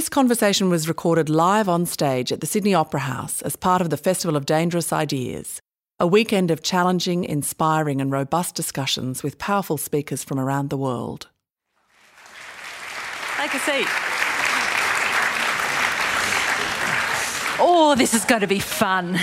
This conversation was recorded live on stage at the Sydney Opera House as part of the Festival of Dangerous Ideas, a weekend of challenging, inspiring, and robust discussions with powerful speakers from around the world. Take a seat. Oh, this is going to be fun.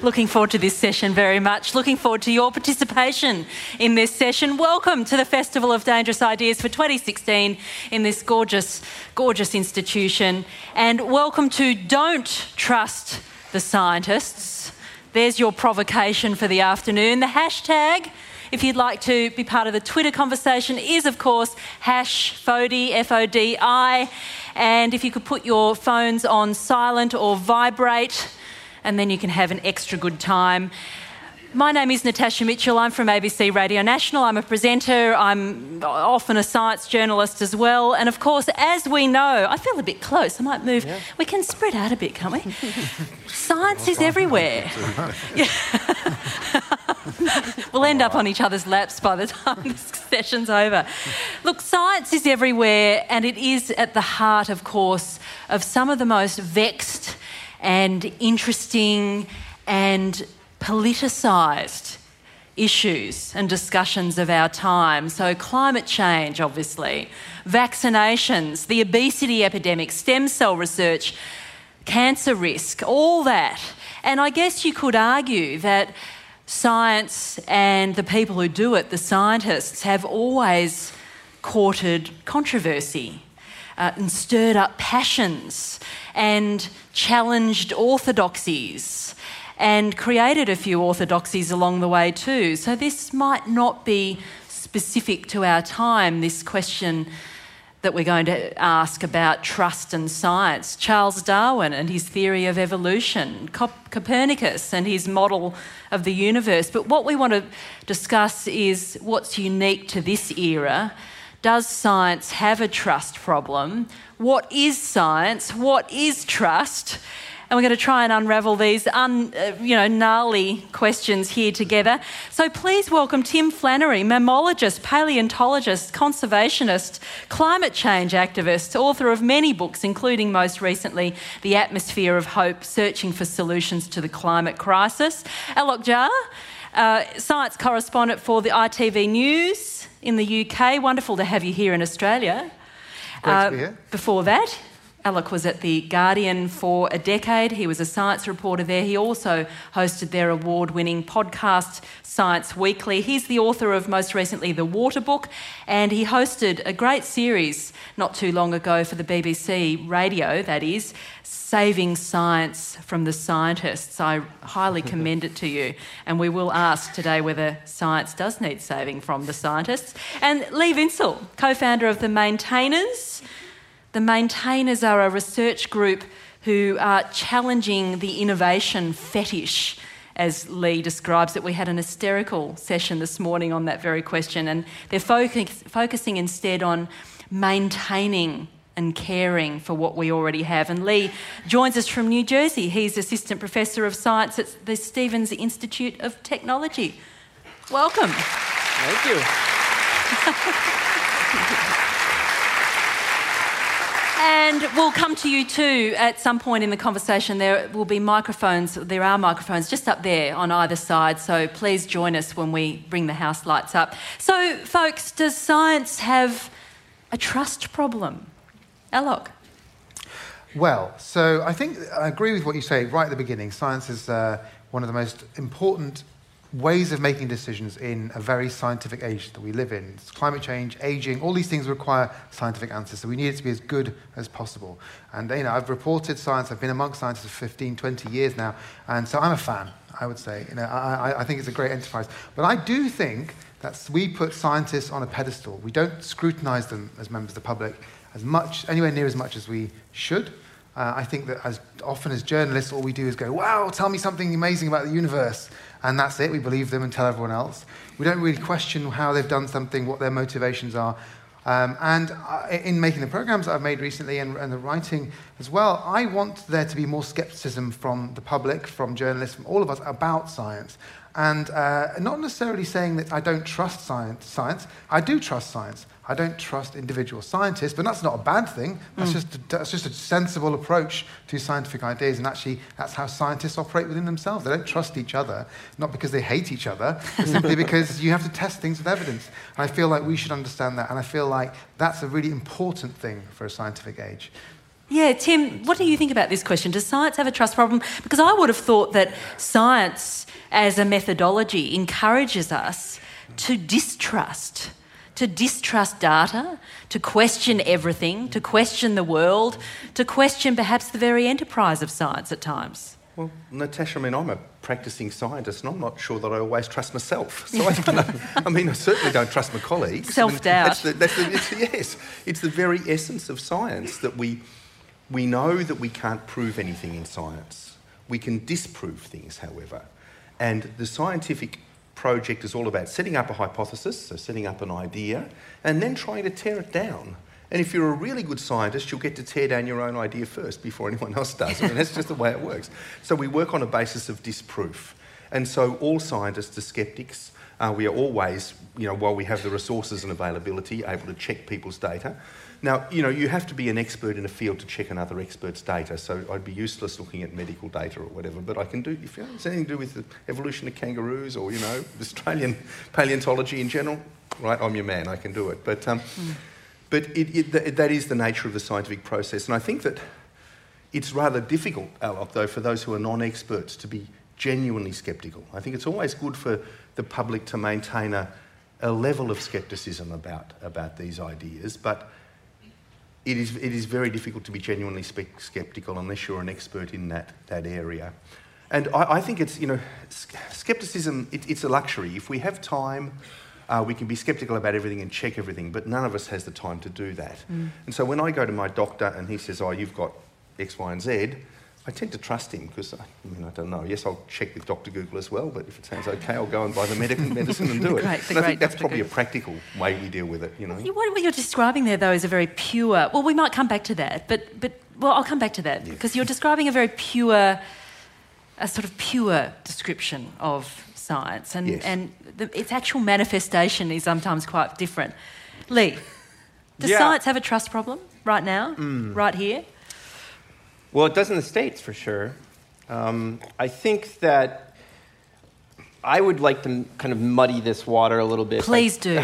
Looking forward to this session very much. Looking forward to your participation in this session. Welcome to the Festival of Dangerous Ideas for 2016 in this gorgeous, gorgeous institution. And welcome to Don't Trust the Scientists. There's your provocation for the afternoon. The hashtag if you'd like to be part of the Twitter conversation, is of course hash FODI, F O D I. And if you could put your phones on silent or vibrate, and then you can have an extra good time. My name is Natasha Mitchell. I'm from ABC Radio National. I'm a presenter. I'm often a science journalist as well. And of course, as we know, I feel a bit close. I might move. Yeah. We can spread out a bit, can't we? science is everywhere. we'll end up on each other's laps by the time this session's over. Look, science is everywhere, and it is at the heart, of course, of some of the most vexed and interesting and politicised issues and discussions of our time. So, climate change, obviously, vaccinations, the obesity epidemic, stem cell research, cancer risk, all that. And I guess you could argue that science and the people who do it, the scientists, have always courted controversy uh, and stirred up passions and challenged orthodoxies and created a few orthodoxies along the way too. So this might not be specific to our time, this question that we're going to ask about trust and science. Charles Darwin and his theory of evolution, Cop- Copernicus and his model of the universe. But what we want to discuss is what's unique to this era does science have a trust problem? What is science? What is trust? And we're going to try and unravel these un, uh, you know, gnarly questions here together. So please welcome Tim Flannery, mammalogist, paleontologist, conservationist, climate change activist, author of many books, including most recently The Atmosphere of Hope Searching for Solutions to the Climate Crisis. Alok Jha, uh, science correspondent for the ITV News in the UK. Wonderful to have you here in Australia. Great uh, to be uh, here. Before that, Alok was at The Guardian for a decade. He was a science reporter there. He also hosted their award winning podcast, Science Weekly. He's the author of most recently The Water Book, and he hosted a great series not too long ago for the BBC radio, that is, Saving Science from the Scientists. I highly commend it to you. And we will ask today whether science does need saving from the scientists. And Lee Vinsel, co founder of The Maintainers. The Maintainers are a research group who are challenging the innovation fetish as Lee describes it. We had an hysterical session this morning on that very question, and they're focus, focusing instead on maintaining and caring for what we already have. And Lee joins us from New Jersey. He's Assistant Professor of Science at the Stevens Institute of Technology. Welcome. Thank you. And we'll come to you too at some point in the conversation. There will be microphones, there are microphones just up there on either side, so please join us when we bring the house lights up. So, folks, does science have a trust problem? Alok. Well, so I think I agree with what you say right at the beginning. Science is uh, one of the most important ways of making decisions in a very scientific age that we live in. It's climate change, aging, all these things require scientific answers. So we need it to be as good as possible. And you know, I've reported science. I've been amongst scientists for 15, 20 years now, and so I'm a fan. I would say, you know, I, I think it's a great enterprise. But I do think that we put scientists on a pedestal. We don't scrutinize them as members of the public as much, anywhere near as much as we should. Uh, I think that as often as journalists, all we do is go, wow, tell me something amazing about the universe. And that's it. We believe them and tell everyone else. We don't really question how they've done something, what their motivations are. Um, and in making the programs that I've made recently and, and, the writing as well, I want there to be more skepticism from the public, from journalists, from all of us about science. And uh, not necessarily saying that I don't trust science, science. I do trust science. I don't trust individual scientists, but that's not a bad thing. That's, mm. just a, that's just a sensible approach to scientific ideas, and actually, that's how scientists operate within themselves. They don't trust each other, not because they hate each other, but simply because you have to test things with evidence. And I feel like we should understand that, and I feel like that's a really important thing for a scientific age. Yeah, Tim, what do you think about this question? Does science have a trust problem? Because I would have thought that science as a methodology encourages us to distrust to distrust data, to question everything, to question the world, to question perhaps the very enterprise of science at times. Well, Natasha, I mean, I'm a practicing scientist and I'm not sure that I always trust myself. So I don't know. I mean, I certainly don't trust my colleagues. Self doubt. yes, it's the very essence of science that we, we know that we can't prove anything in science. We can disprove things, however. And the scientific project is all about setting up a hypothesis, so setting up an idea, and then trying to tear it down. And if you're a really good scientist, you'll get to tear down your own idea first before anyone else does. I mean, that's just the way it works. So we work on a basis of disproof. And so all scientists are skeptics. Uh, we are always, you know, while we have the resources and availability, able to check people's data. Now, you know, you have to be an expert in a field to check another expert's data, so I'd be useless looking at medical data or whatever, but I can do, if it's anything to do with the evolution of kangaroos or, you know, Australian paleontology in general, right, I'm your man, I can do it. But, um, mm. but it, it, that is the nature of the scientific process, and I think that it's rather difficult, though, for those who are non-experts to be genuinely sceptical. I think it's always good for the public to maintain a, a level of scepticism about, about these ideas, but it is, it is very difficult to be genuinely skeptical unless you're an expert in that, that area. And I, I think it's, you know, skepticism, it, it's a luxury. If we have time, uh, we can be skeptical about everything and check everything, but none of us has the time to do that. Mm. And so when I go to my doctor and he says, Oh, you've got X, Y, and Z, I tend to trust him because I, mean I don't know. Yes, I'll check with Dr. Google as well, but if it sounds okay, I'll go and buy the medical medicine and do it. great, and I think that's Dr. probably Google. a practical way we deal with it. You know, what you're describing there though is a very pure. Well, we might come back to that, but but well, I'll come back to that because you're describing a very pure, a sort of pure description of science, and yes. and the, its actual manifestation is sometimes quite different. Lee, does yeah. science have a trust problem right now, mm. right here? Well, it does in the States for sure. Um, I think that I would like to kind of muddy this water a little bit. Please by, do.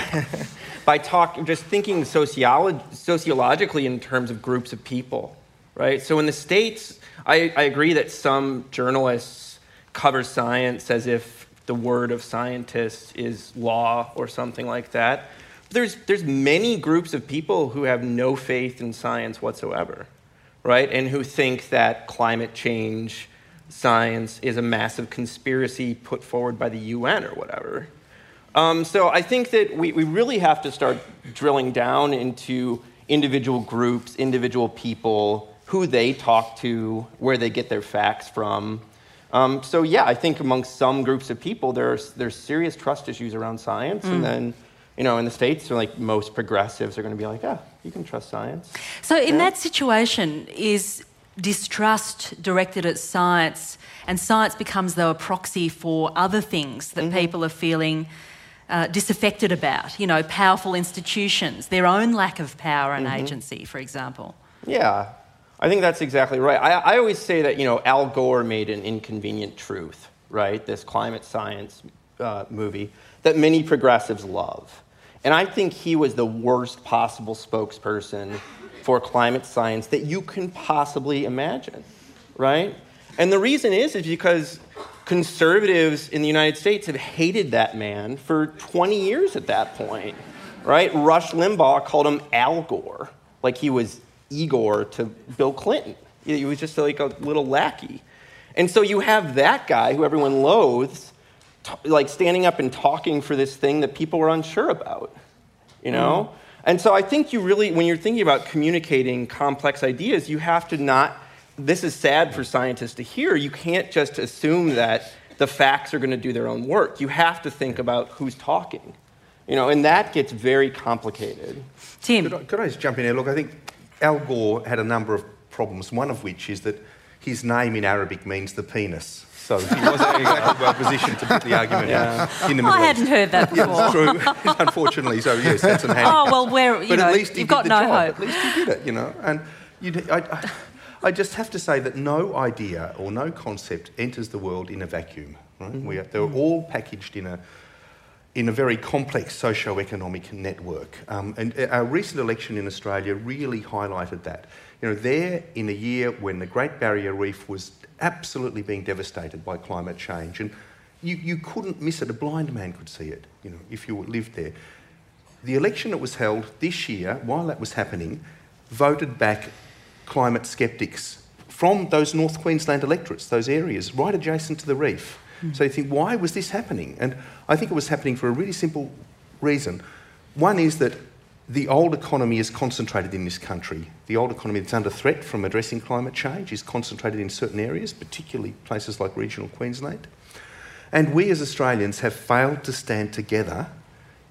by talking, just thinking sociolo- sociologically in terms of groups of people, right? So in the States, I, I agree that some journalists cover science as if the word of scientists is law or something like that. But there's, there's many groups of people who have no faith in science whatsoever right? And who think that climate change science is a massive conspiracy put forward by the UN or whatever. Um, so I think that we, we really have to start drilling down into individual groups, individual people, who they talk to, where they get their facts from. Um, so yeah, I think among some groups of people, there's there's serious trust issues around science, mm. and then you know, in the States, like most progressives are going to be like, ah, you can trust science. So, in yeah. that situation, is distrust directed at science, and science becomes, though, a proxy for other things that mm-hmm. people are feeling uh, disaffected about? You know, powerful institutions, their own lack of power and mm-hmm. agency, for example. Yeah, I think that's exactly right. I, I always say that, you know, Al Gore made an inconvenient truth, right? This climate science uh, movie that many progressives love. And I think he was the worst possible spokesperson for climate science that you can possibly imagine, right? And the reason is is because conservatives in the United States have hated that man for 20 years at that point, right? Rush Limbaugh called him Al Gore, like he was Igor to Bill Clinton. He was just like a little lackey. And so you have that guy who everyone loathes t- like standing up and talking for this thing that people were unsure about, you know? Mm. And so I think you really, when you're thinking about communicating complex ideas, you have to not, this is sad for scientists to hear, you can't just assume that the facts are going to do their own work. You have to think about who's talking, you know, and that gets very complicated. Tim. Could I, could I just jump in here? Look, I think Al Gore had a number of problems, one of which is that his name in Arabic means the penis. So he wasn't in exactly well positioned to put the argument Yeah. in the middle. I hadn't heard that before. Yeah, it's true. Unfortunately, so yes, that's an handy. Oh, well, where, you but know, at least he you've did got the no job. hope. At least he did it, you know. And you, I, I, I just have to say that no idea or no concept enters the world in a vacuum. Right? Mm-hmm. We are, they're all packaged in a in a very complex socio-economic network. Um, and our recent election in Australia really highlighted that. You know, there in a year when the Great Barrier Reef was absolutely being devastated by climate change, and you, you couldn't miss it. A blind man could see it, you know, if you lived there. The election that was held this year, while that was happening, voted back climate skeptics from those North Queensland electorates, those areas right adjacent to the reef. So you think, why was this happening? And I think it was happening for a really simple reason. One is that the old economy is concentrated in this country. The old economy that's under threat from addressing climate change is concentrated in certain areas, particularly places like regional Queensland. And we as Australians have failed to stand together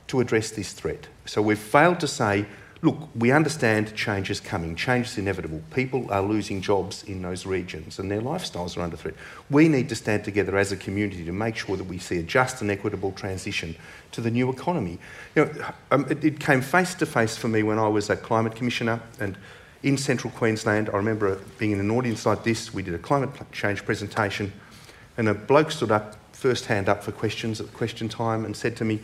to address this threat. So we've failed to say, look, we understand change is coming, change is inevitable. People are losing jobs in those regions and their lifestyles are under threat. We need to stand together as a community to make sure that we see a just and equitable transition to the new economy. You know, um, it, came face to face for me when I was a climate commissioner and in central Queensland. I remember being in an audience like this, we did a climate change presentation and a bloke stood up, first hand up for questions at question time, and said to me,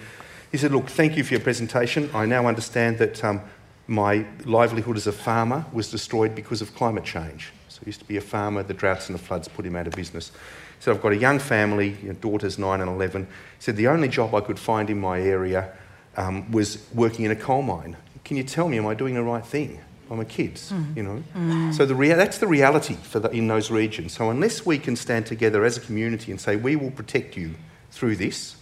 he said, Look, thank you for your presentation. I now understand that um, my livelihood as a farmer was destroyed because of climate change. So he used to be a farmer, the droughts and the floods put him out of business. He said, I've got a young family, you know, daughters 9 and 11. He said, The only job I could find in my area um, was working in a coal mine. Can you tell me, am I doing the right thing? I'm a kids, you know. So the rea- that's the reality for the, in those regions. So unless we can stand together as a community and say we will protect you through this,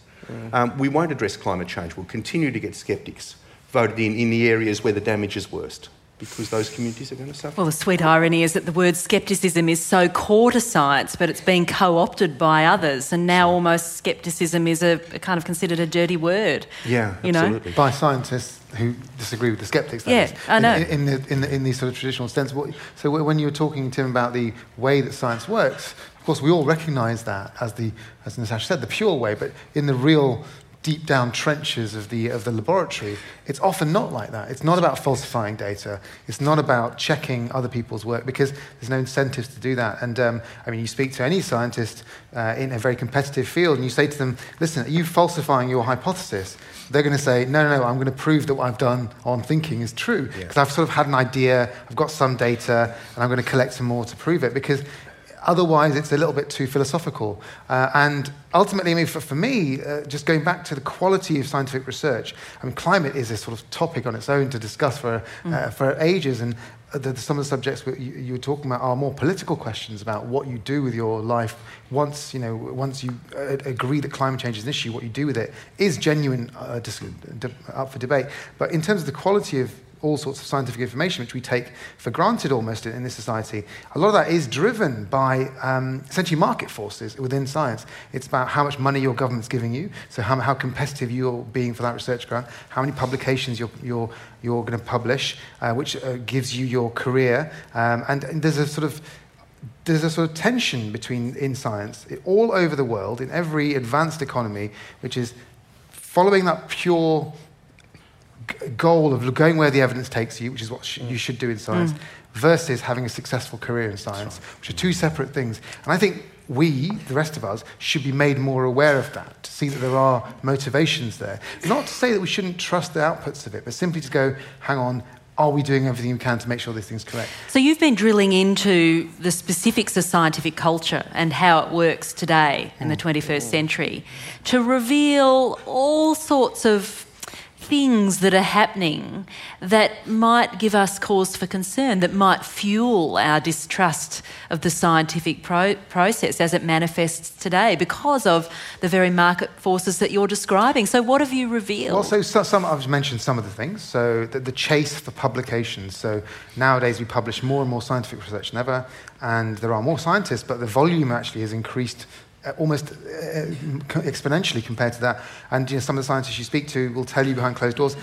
um, we won't address climate change. We'll continue to get sceptics voted in in the areas where the damage is worst because those communities are going to suffer. Well, the sweet irony is that the word scepticism is so core to science, but it's being co opted by others, and now almost scepticism is a, a kind of considered a dirty word. yeah, you know? absolutely. by scientists who disagree with the skeptics. that Yeah, is, I know. In, in, the, in, the, in these sort of traditional sense. So when you were talking, Tim, about the way that science works, of course, we all recognise that as the, as Natasha said, the pure way. But in the real deep down trenches of the of the laboratory, it's often not like that. It's not about falsifying data. It's not about checking other people's work because there's no incentives to do that. And um, I mean, you speak to any scientist uh, in a very competitive field, and you say to them, "Listen, are you falsifying your hypothesis?" They're going to say, "No, no, no. I'm going to prove that what I've done on thinking is true because I've sort of had an idea. I've got some data, and I'm going to collect some more to prove it because." Otherwise, it's a little bit too philosophical. Uh, and ultimately, I mean, for, for me, uh, just going back to the quality of scientific research, I mean, climate is a sort of topic on its own to discuss for, uh, for ages. And the, some of the subjects you, you were talking about are more political questions about what you do with your life once, you know, once you uh, agree that climate change is an issue, what you do with it is genuine, uh, up for debate. But in terms of the quality of all sorts of scientific information, which we take for granted almost in, in this society, a lot of that is driven by um, essentially market forces within science. It's about how much money your government's giving you, so how, how competitive you're being for that research grant, how many publications you're, you're, you're going to publish, uh, which uh, gives you your career. Um, and, and there's a sort of there's a sort of tension between in science all over the world in every advanced economy, which is following that pure goal of going where the evidence takes you, which is what sh- you mm. should do in science, mm. versus having a successful career in science, which are two separate things. And I think we, the rest of us, should be made more aware of that, to see that there are motivations there. Not to say that we shouldn't trust the outputs of it, but simply to go, hang on, are we doing everything we can to make sure this thing's correct? So you've been drilling into the specifics of scientific culture and how it works today in the mm. 21st century to reveal all sorts of things that are happening that might give us cause for concern, that might fuel our distrust of the scientific pro- process as it manifests today because of the very market forces that you're describing. So, what have you revealed? Well, so, so some, I've mentioned some of the things. So the, the chase for publications. So nowadays we publish more and more scientific research than ever, and there are more scientists, but the volume actually has increased almost uh, exponentially compared to that. And you know, some of the scientists you speak to will tell you behind closed doors,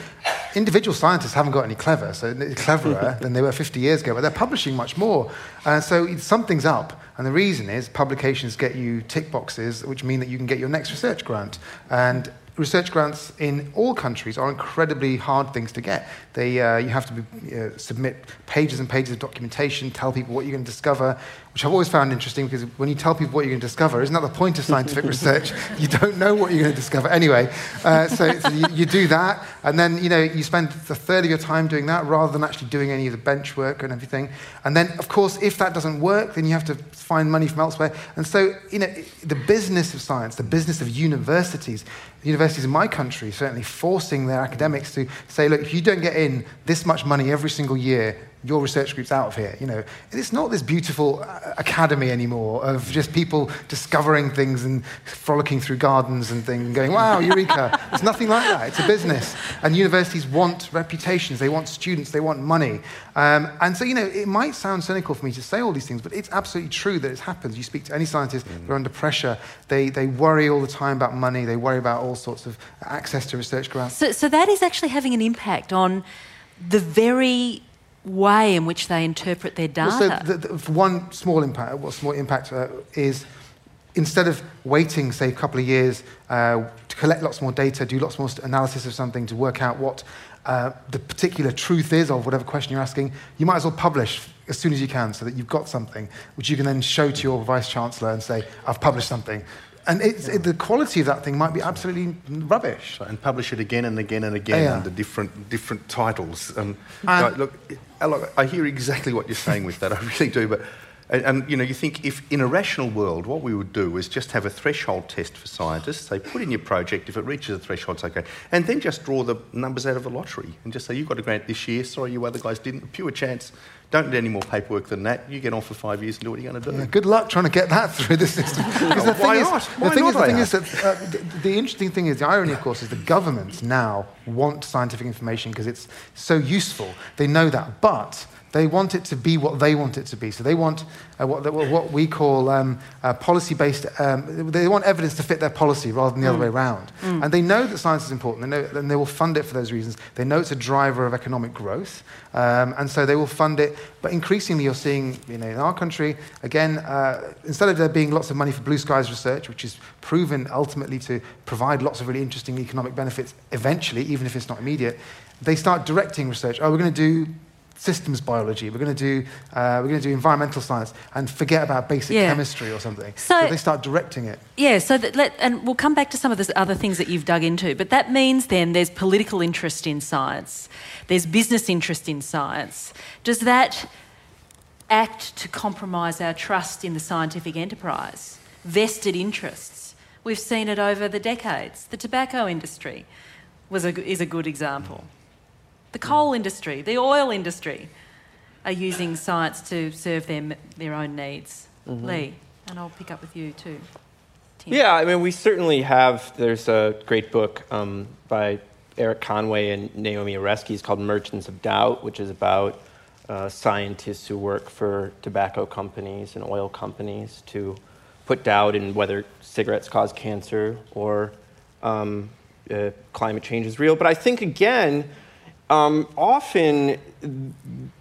individual scientists haven't got any clever, so cleverer than they were 50 years ago, but they're publishing much more. Uh, so something's up. And the reason is publications get you tick boxes, which mean that you can get your next research grant. And research grants in all countries are incredibly hard things to get. They, uh, you have to be, uh, submit pages and pages of documentation, tell people what you're going to discover, which I've always found interesting because when you tell people what you're going to discover, isn't that the point of scientific research? You don't know what you're going to discover. Anyway, uh, so, so you, you, do that, and then you know you spend a third of your time doing that rather than actually doing any of the bench work and everything. And then, of course, if that doesn't work, then you have to find money from elsewhere. And so, you know, the business of science, the business of universities, universities in my country certainly forcing their academics to say, look, if you don't get in this much money every single year, your research group's out of here. You know, it's not this beautiful uh, academy anymore of just people discovering things and frolicking through gardens and things and going, wow, eureka. it's nothing like that. It's a business. And universities want reputations, they want students, they want money. Um, and so, you know, it might sound cynical for me to say all these things, but it's absolutely true that it happens. You speak to any scientist, mm. they're under pressure. They, they worry all the time about money, they worry about all sorts of access to research grants. So, so that is actually having an impact on the very way in which they interpret their data. Well, so the, the, one small impact, what small impact uh, is instead of waiting, say, a couple of years uh, to collect lots more data, do lots more analysis of something to work out what uh, the particular truth is of whatever question you're asking, you might as well publish as soon as you can so that you've got something which you can then show to your vice chancellor and say, I've published something. And yeah. it, the quality of that thing might be absolutely rubbish. and publish it again and again and again yeah. under different, different titles. Um, and, look, look, I hear exactly what you're saying with that, I really do. But and, and, you know, you think if in a rational world, what we would do is just have a threshold test for scientists. Say, put in your project. If it reaches a threshold, it's okay. And then just draw the numbers out of a lottery and just say, you got a grant this year. Sorry, you other guys didn't. Pure chance. Don't need any more paperwork than that. You get on for five years and do what you're going to do. Yeah, good luck trying to get that through the system. the Why not? Is, Why the thing, not is, the thing is that uh, the, the, interesting thing is, the irony, of course, is the governments now want scientific information because it's so useful. They know that. But they want it to be what they want it to be. So they want uh, what, what, we call um, uh, policy based, um, they want evidence to fit their policy rather than the mm. other way around. Mm. And they know that science is important, they know, and they will fund it for those reasons. They know it's a driver of economic growth, um, and so they will fund it. But increasingly, you're seeing you know, in our country, again, uh, instead of there being lots of money for blue skies research, which is proven ultimately to provide lots of really interesting economic benefits eventually, even if it's not immediate, they start directing research. Oh, we're going to do systems biology. We're going to do uh, we're going to do environmental science and forget about basic yeah. chemistry or something. So, so, they start directing it. Yeah. So that, let, and we'll come back to some of the other things that you've dug into. But that means then there's political interest in science. There's business interest in science. Does that act to compromise our trust in the scientific enterprise? Vested interests. We've seen it over the decades. The tobacco industry was a, is a good example. The coal industry, the oil industry are using science to serve their, their own needs. Mm-hmm. Lee, and I'll pick up with you too. Tim. Yeah, I mean, we certainly have. There's a great book um, by Erik Conway and Naomi Oreskes called Merchants of Doubt, which is about uh, scientists who work for tobacco companies and oil companies to put doubt in whether cigarettes cause cancer or um, uh, climate change is real. But I think, again, um, often,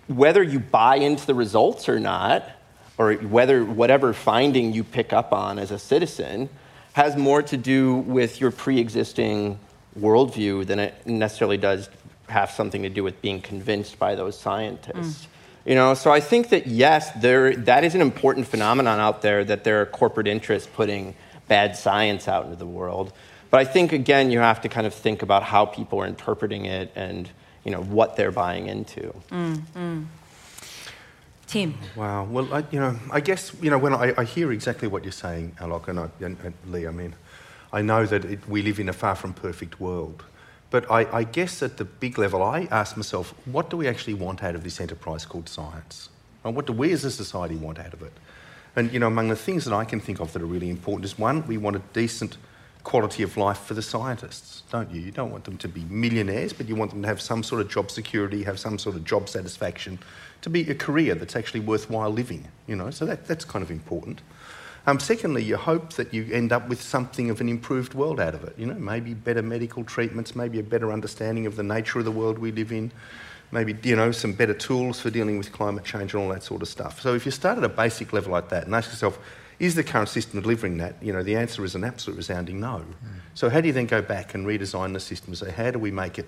whether you buy into the results or not, or whether whatever finding you pick up on as a citizen, has more to do with your pre existing worldview than it necessarily does have something to do with being convinced by those scientists. Mm. You know, so I think that yes, there that is an important phenomenon out there that there are corporate interests putting bad science out into the world. But I think again, you have to kind of think about how people are interpreting it and you know, what they're buying into. Mm, mm. Tim. Wow. Well, I, you know, I guess you know when I, I hear exactly what you're saying, Alok and, I, and, and Lee. I mean, I know that it, we live in a far from perfect world, but I, I guess at the big level, I ask myself, what do we actually want out of this enterprise called science? And what do we as a society want out of it? And you know, among the things that I can think of that are really important is one, we want a decent quality of life for the scientists, don't you? You don't want them to be millionaires, but you want them to have some sort of job security, have some sort of job satisfaction, to be a career that's actually worthwhile living, you know? So that, that's kind of important. Um, secondly, you hope that you end up with something of an improved world out of it. You know, maybe better medical treatments, maybe a better understanding of the nature of the world we live in, maybe you know some better tools for dealing with climate change and all that sort of stuff. So if you start at a basic level like that and ask yourself, is the current system delivering that? You know, the answer is an absolute resounding no. Mm. So how do you then go back and redesign the system and say, how do we make it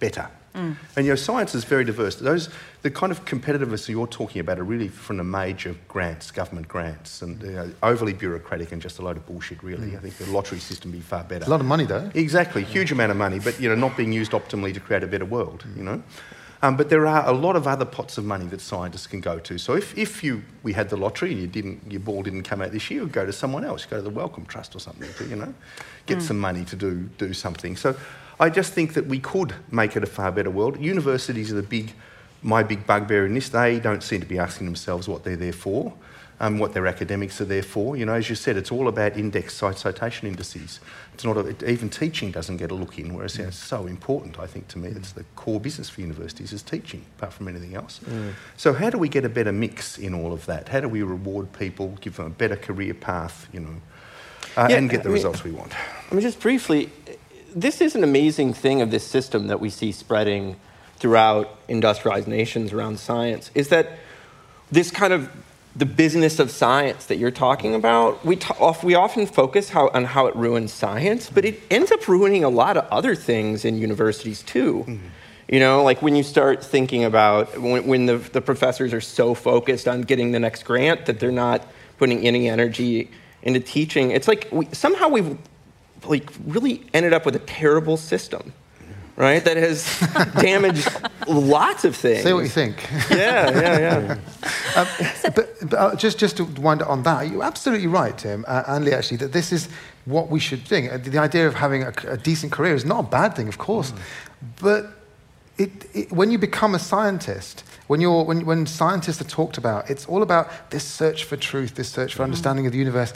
better? Mm. And you know, science is very diverse. Those the kind of competitiveness you're talking about are really from the major grants, government grants, and you know, overly bureaucratic and just a load of bullshit. Really, mm. I think the lottery system would be far better. A lot of money, though. Exactly, huge amount of money, but you know, not being used optimally to create a better world. You know. Um, but there are a lot of other pots of money that scientists can go to. So if, if you, we had the lottery and you didn't, your ball didn't come out this year, you'd go to someone else, go to the Wellcome Trust or something to, you know, get mm. some money to do, do something. So I just think that we could make it a far better world. Universities are the big, my big bugbear in this. They don't seem to be asking themselves what they're there for, um, what their academics are there for. You know, as you said, it's all about index citation indices. It's not a, it, even teaching doesn't get a look in, whereas it's so important. I think to me, it's the core business for universities is teaching, apart from anything else. Mm. So how do we get a better mix in all of that? How do we reward people, give them a better career path? You know. Uh, yeah, and get the I mean, results we want. I mean, just briefly, this is an amazing thing of this system that we see spreading throughout industrialized nations around science is that this kind of the business of science that you're talking about, we, we often focus how, on how it ruins science, but it ends up ruining a lot of other things in universities too. Mm-hmm. You know, like when you start thinking about when, when the, the professors are so focused on getting the next grant that they're not putting any energy into teaching, it's like we, somehow we've like really ended up with a terrible system right? That has damaged lots of things. Say what you think. Yeah, yeah, yeah. um, but, but uh, just, just to wind on that, you're absolutely right, Tim, uh, and Lee, actually, that this is what we should think. Uh, the idea of having a, a, decent career is not a bad thing, of course, mm. but it, it, when you become a scientist, when, you're, when, when scientists are talked about, it's all about this search for truth, this search for mm. understanding of the universe.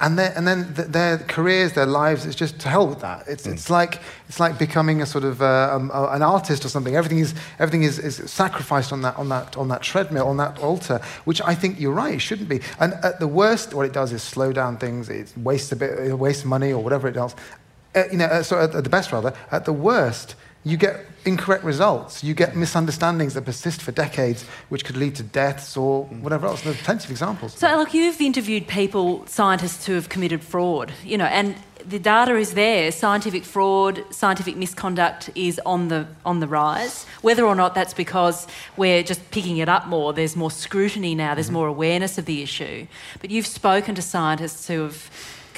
And, and then th- their careers, their lives, it's just to hell with that. It's, mm. it's, like, it's like becoming a sort of uh, um, uh, an artist or something. Everything, is, everything is, is sacrificed on that, on, that, on that treadmill, on that altar, which I think you're right, it shouldn't be. And at the worst, what it does is slow down things, it wastes a bit, it wastes money or whatever it does. Uh, you know, uh, so at, at the best, rather, at the worst, you get incorrect results. You get misunderstandings that persist for decades, which could lead to deaths or whatever else. There's plenty of examples. So, look, you've interviewed people, scientists who have committed fraud, you know, and the data is there. Scientific fraud, scientific misconduct is on the on the rise. Whether or not that's because we're just picking it up more, there's more scrutiny now, there's mm-hmm. more awareness of the issue. But you've spoken to scientists who have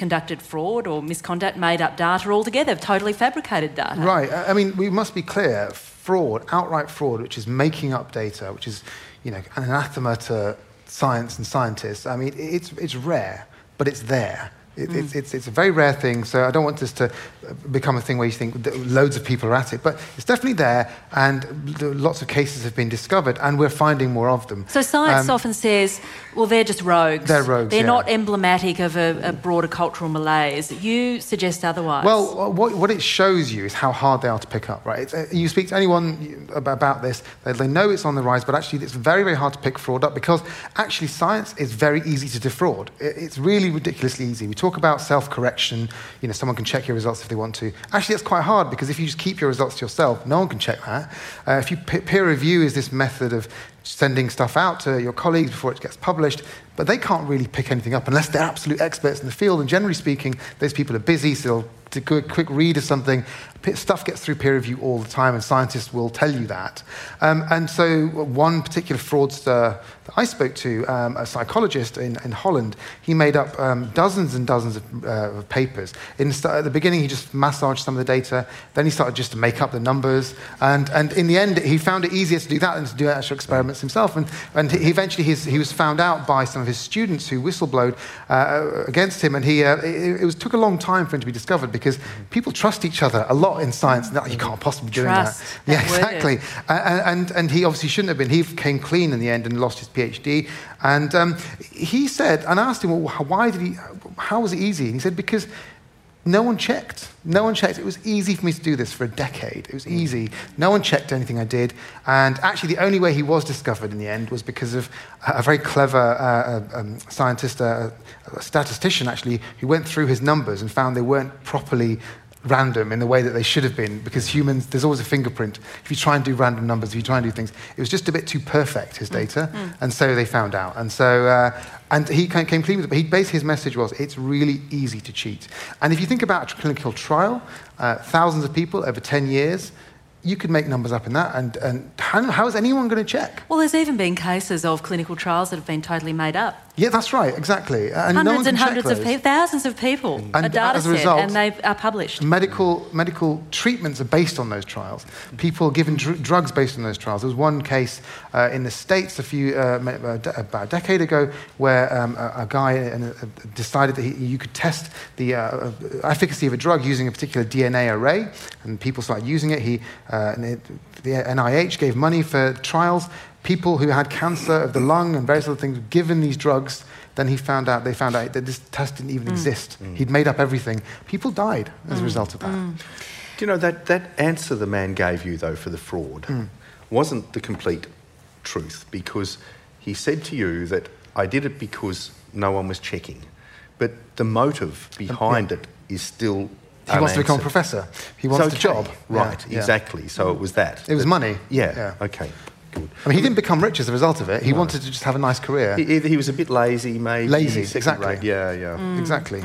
conducted fraud or misconduct, made up data altogether, totally fabricated data. Right. I mean, we must be clear fraud, outright fraud, which is making up data, which is, you know, an anathema to science and scientists. I mean, it's, it's rare, but it's there. It, mm. it's, it's, it's, a very rare thing, so I don't want this to become a thing where you think loads of people are at it. But it's definitely there, and lots of cases have been discovered, and we're finding more of them. So science um, often says, well, they're just rogues. They're rogues. They're yeah. not emblematic of a, a, broader cultural malaise. You suggest otherwise. Well, what, what it shows you is how hard they are to pick up, right? Uh, you speak to anyone about this, they know it's on the rise, but actually it's very, very hard to pick fraud up because actually science is very easy to defraud. It's really ridiculously easy. We talk about self correction. You know, someone can check your results if they want to. Actually, it's quite hard because if you just keep your results to yourself, no one can check that. Uh, if you peer review is this method of sending stuff out to your colleagues before it gets published, but they can't really pick anything up unless they're absolute experts in the field. And generally speaking, those people are busy, so they'll do a quick read of something. Stuff gets through peer review all the time, and scientists will tell you that. Um, and so, one particular fraudster that I spoke to, um, a psychologist in, in, Holland, he made up um, dozens and dozens of, uh, of papers. In, at the beginning, he just massaged some of the data. Then he started just to make up the numbers. And, and in the end, he found it easier to do that than to do actual experiments himself. And, and he eventually his, he was found out by some of his students who whistleblowed uh, against him. And he, uh, it, it was, took a long time for him to be discovered because people trust each other a lot in science. No, you can't possibly be doing Trust, that. Yeah, exactly. And, and, and he obviously shouldn't have been. He came clean in the end and lost his PhD. And um, he said, and I asked him, well, why did he, how was it easy? And he said, because no one checked. No one checked. It was easy for me to do this for a decade. It was easy. No one checked anything I did. And actually, the only way he was discovered in the end was because of a a very clever uh, uh, um, scientist, uh, a statistician actually, who went through his numbers and found they weren't properly random in the way that they should have been because humans there's always a fingerprint. If you try and do random numbers if you try and do things it was just a bit too perfect his data. And so they found out. And so uh, and he came came clean with it but he basically his message was it's really easy to cheat. And if you think about a clinical trial uh, thousands of people over 10 years you could make numbers up in that. And, and how, how is anyone going to check? Well, there's even been cases of clinical trials that have been totally made up. Yeah that's right exactly and hundreds can and hundreds of people, thousands of people, a And data as a set, result- and they are published. Medical, medical treatments are based on those trials. People are given dr- drugs based on those trials. There was one case uh, in the States a few, uh, uh, about a decade ago where um, a, a guy uh, uh, decided that he, you could test the uh, uh, efficacy of a drug using a particular DNA array, and people started using it. He, uh, and it, the NIH gave money for trials. People who had cancer of the lung and various other things were given these drugs. Then he found out, they found out that this test didn't even mm. exist. Mm. He'd made up everything. People died as a mm. result of that. Do you know that, that answer the man gave you, though, for the fraud wasn't the complete truth because he said to you that I did it because no one was checking. But the motive um, behind it is still. He wants to become a professor. He wants It's the okay. job. Right, Yeah, yeah. exactly. So it was that. It was money. Yeah, Yeah. okay, good. I mean, he didn't become rich as a result of it. He wanted to just have a nice career. He, either he was a bit lazy, maybe. Lazy, exactly. rate. Yeah, yeah. exactly.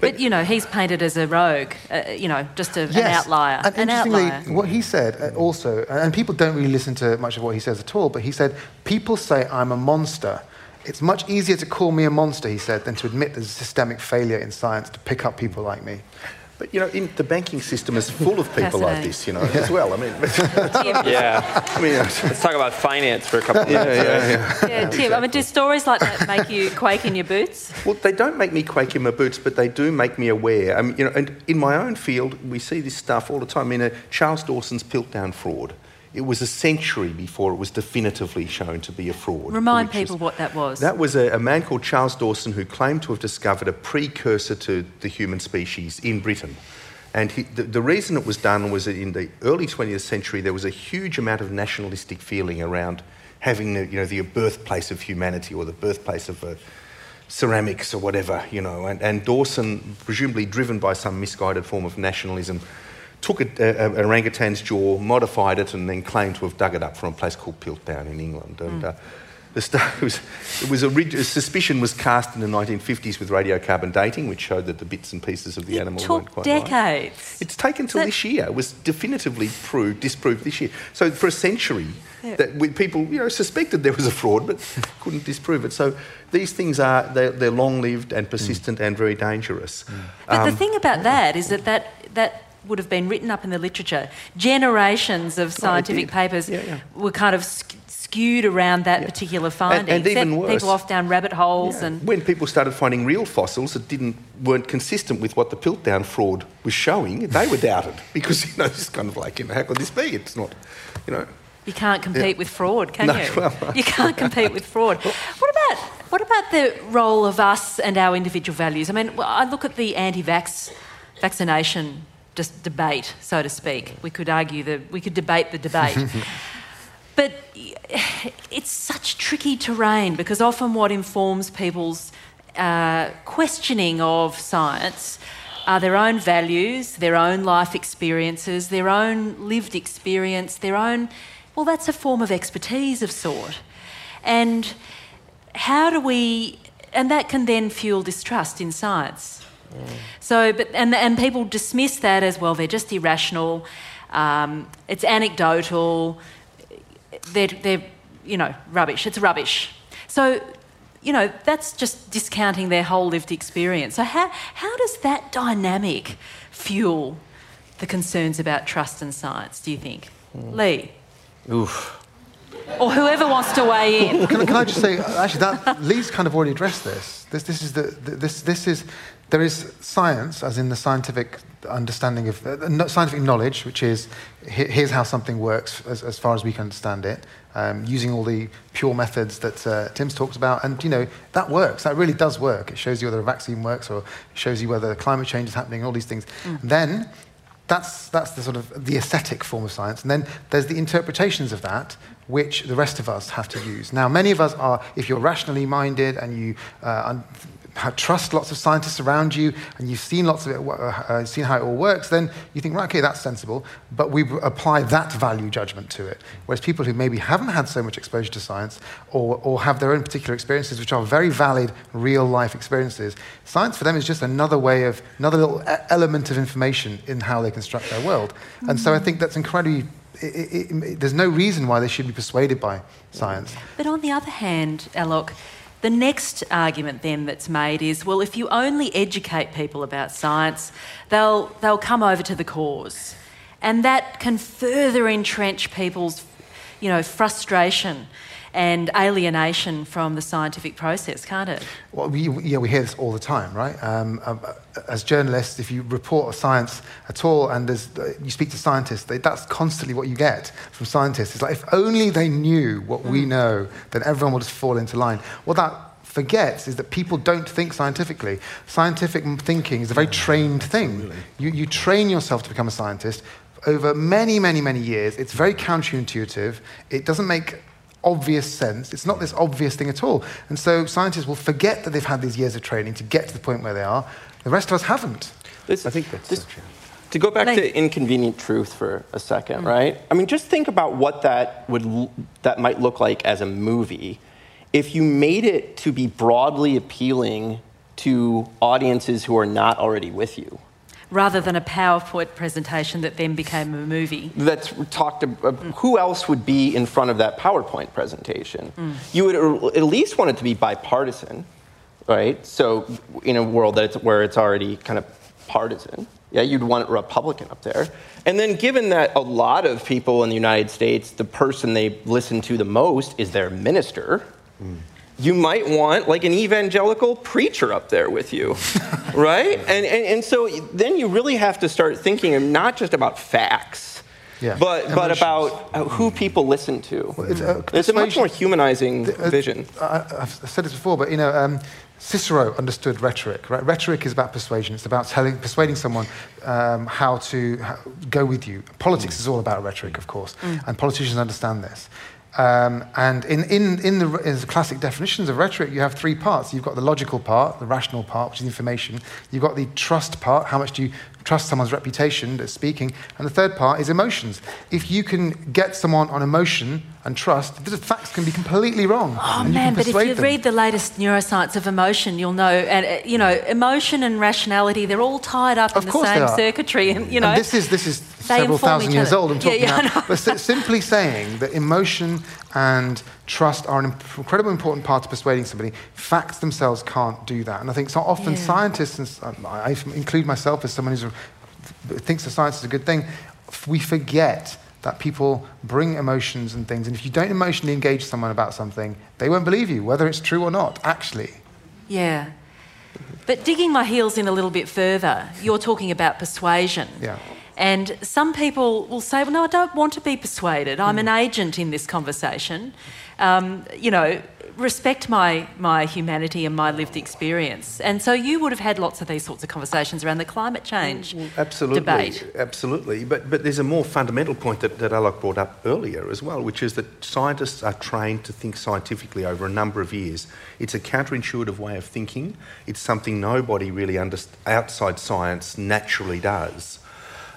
But, you know, he's painted as a rogue, uh, you know, just a, an outlier. And an interestingly, outlier. what he said uh, also, and people don't really listen to much of what he says at all, but he said, People say I'm a monster. It's much easier to call me a monster, he said, than to admit there's a systemic failure in science to pick up people like me. But, you know, in, the banking system is full of people like this, you know, as well. I mean, Tim, Yeah. I mean, Let's talk about finance for a couple of yeah, minutes. yeah, yeah. yeah, Tim, I mean, do stories like that make you quake in your boots? Well, they don't make me quake in my boots, but they do make me aware. I mean, you know, and in my own field, we see this stuff all the time. I mean, uh, Charles Dawson's Piltdown fraud. It was a century before it was definitively shown to be a fraud. Remind is- people what that was. That was a, a man called Charles Dawson who claimed to have discovered a precursor to the human species in Britain. And he, the, the reason it was done was that in the early 20th century there was a huge amount of nationalistic feeling around having the, you know, the birthplace of humanity or the birthplace of uh, ceramics or whatever, you know. And, and Dawson, presumably driven by some misguided form of nationalism, took a, a, an orangutan's jaw, modified it, and then claimed to have dug it up from a place called Piltdown in England. And uh, the stuff was, it was orig- suspicion was cast in the 1950s with radiocarbon dating, which showed that the bits and pieces of the it animal weren't took quite right. decades. It's taken till That- this year. It was definitively proved, disproved this year. So for a century, Yeah. that we, people you know suspected there was a fraud, but couldn't disprove it. So these things are they're, they're long-lived and persistent and very dangerous. But Um, the thing about that is that, that that would have been written up in the literature. Generations of oh, scientific did. papers Yeah, yeah. were kind of skewed around that Yeah. particular finding. and even worse- people off down rabbit holes and when people started finding real fossils that didn't weren't consistent with what the Piltdown fraud was showing, they were doubted because you know it's kind of like you know how could this be? It's not, you know. you can't compete with fraud, can No, you? well- you can't compete with fraud. What about what about the role of us and our individual values? I mean, I look at the anti-vax vaccination just debate, so to speak. We could argue that we could debate the debate. But it's such tricky terrain because often what informs people's uh, questioning of science are their own values, their own life experiences, their own lived experience, their own. Well, that's a form of expertise of sort. And how do we. And that can then fuel distrust in science. So, but and and people dismiss that as well. They're just irrational. Um, it's anecdotal. They're they're you know rubbish. It's rubbish. So, you know that's just discounting their whole lived experience. So how how does that dynamic fuel the concerns about trust and science? Do you think, Lee? Oof. or whoever wants to weigh in. Can, can I just say, actually, that Lee's kind of already addressed this. This, this is the, this, this is there is science, as in the scientific understanding of uh, scientific knowledge, which is here's how something works as, as far as we can understand it, um, using all the pure methods that uh, Tim's talked about, and you know that works. That really does work. It shows you whether a vaccine works, or it shows you whether climate change is happening, all these things. Mm. Then that's, that's the sort of the aesthetic form of science. And then there's the interpretations of that, which the rest of us have to use. Now, many of us are, if you're rationally minded and you uh, trust lots of scientists around you and you've seen lots of it, uh, uh, seen how it all works, then you think, right, okay, that's sensible. But we apply that value judgment to it. Whereas people who maybe haven't had so much exposure to science or, or have their own particular experiences, which are very valid, real life experiences, science for them is just another way of, another little element of information in how they construct their world. Mm-hmm. And so I think that's incredibly it, it, it, there's no reason why they should be persuaded by science. But on the other hand, Alok, the next argument then that's made is well, if you only educate people about science, they'll, they'll come over to the cause. And that can further entrench people's you know, frustration and alienation from the scientific process, can't it? Well, we, yeah, we hear this all the time, right? Um, uh, as journalists, if you report science at all and uh, you speak to scientists, they, that's constantly what you get from scientists. It's like, if only they knew what mm. we know, then everyone will just fall into line. What that forgets is that people don't think scientifically. Scientific thinking is a very trained thing. Really? You, you train yourself to become a scientist over many, many, many years. It's very counterintuitive. It doesn't make obvious sense. It's not this obvious thing at all. And so scientists will forget that they've had these years of training to get to the point where they are. The rest of us haven't. This, I think that's this, so To go back like, to inconvenient truth for a second, mm. right? I mean, just think about what that would that might look like as a movie if you made it to be broadly appealing to audiences who are not already with you rather than a PowerPoint presentation that then became a movie. That's talked about, mm. who else would be in front of that PowerPoint presentation? Mm. You would at least want it to be bipartisan, right? So in a world that it's, where it's already kind of partisan, yeah, you'd want a Republican up there. And then given that a lot of people in the United States, the person they listen to the most is their minister, mm you might want like an evangelical preacher up there with you, right? And, and, and so then you really have to start thinking not just about facts, yeah. but, but about uh, who people listen to. Well, it's, uh, it's, a much more humanizing uh, vision. I, have said this before, but you know, um, Cicero understood rhetoric. Right? Rhetoric is about persuasion. It's about telling, persuading someone um, how to how, go with you. Politics mm. is all about rhetoric, of course, mm. and politicians understand this. Um, and in, in, in, the, in, the, classic definitions of rhetoric, you have three parts. You've got the logical part, the rational part, which is information. You've got the trust part, how much do you trust someone's reputation that's speaking. And the third part is emotions. If you can get someone on emotion and trust, the facts can be completely wrong. Oh man, but if you them. read the latest neuroscience of emotion, you'll know, and uh, you know, emotion and rationality—they're all tied up of in the same circuitry, and you know, and this is this is several thousand years old. I'm talking yeah, yeah, about, but simply saying that emotion and trust are an incredibly important part of persuading somebody. Facts themselves can't do that, and I think so often yeah. scientists, and um, I include myself as someone who uh, thinks that science is a good thing, we forget that people bring emotions and things. And if you don't emotionally engage someone about something, they won't believe you, whether it's true or not, actually. Yeah. But digging my heels in a little bit further, you're talking about persuasion. Yeah. And some people will say, well, no, I don't want to be persuaded. I'm mm. an agent in this conversation. Um, you know, respect my, my humanity and my lived experience. And so you would have had lots of these sorts of conversations around the climate change well, absolutely, debate. Absolutely. But, but there's a more fundamental point that, that Alok brought up earlier as well, which is that scientists are trained to think scientifically over a number of years. It's a counterintuitive way of thinking. It's something nobody really under, outside science naturally does.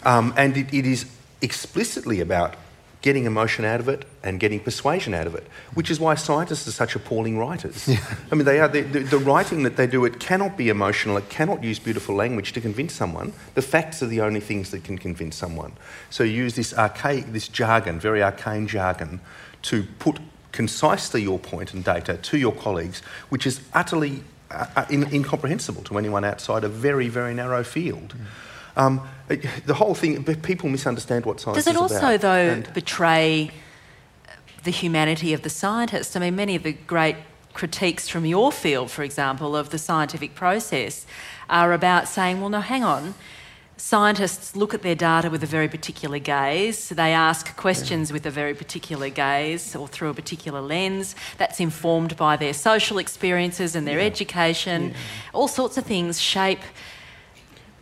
Um, and it, it is explicitly about getting emotion out of it and getting persuasion out of it, which is why scientists are such appalling writers. Yeah. I mean, they are the, the, the, writing that they do. It cannot be emotional. It cannot use beautiful language to convince someone. The facts are the only things that can convince someone. So you use this archaic, this jargon, very arcane jargon, to put concisely your point and data to your colleagues, which is utterly uh, uh in, incomprehensible to anyone outside a very, very narrow field. Mm. Um, the whole thing, people misunderstand what science is Does it also, about. though, and betray the humanity of the scientist. I mean, many of the great critiques from your field, for example, of the scientific process are about saying, well, no, hang on. Scientists look at their data with a very particular gaze. They ask questions with a very particular gaze or through a particular lens. That's informed by their social experiences and their yeah. education. Yeah. All sorts of things shape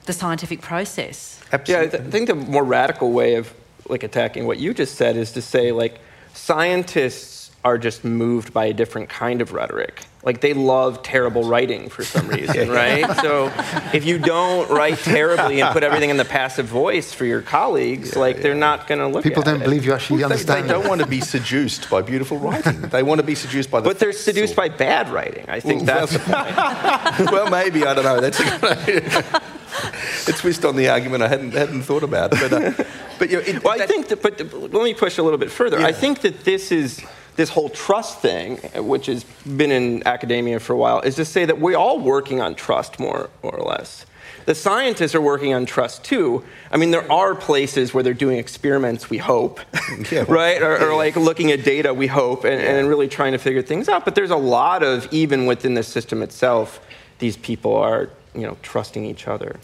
the scientific process. Absolutely. Yeah, I, th- I think the more radical way of like attacking what you just said is to say like scientists are just moved by a different kind of rhetoric. Like they love terrible writing for some reason, right? so if you don't write terribly and put everything in the passive voice for your colleagues, yeah, like yeah. they're not going to look People don't it. believe you actually well, understand. They, they don't want to be seduced by beautiful writing. They want to be seduced by the. But they're seduced or... by bad writing. I think well, that's. Well, well, maybe I don't know. That's a, twist on the argument I hadn't hadn't thought about. But uh, but you know, it, well, that, I think that. But let me push a little bit further. Yeah. I think that this is this whole trust thing, which has been in academia for a while, is to say that we're all working on trust more, more or less. The scientists are working on trust too. I mean, there are places where they're doing experiments, we hope, yeah, right? Or, or, like looking at data, we hope, and, yeah. and really trying to figure things out. But there's a lot of, even within the system itself, these people are, you know, trusting each other.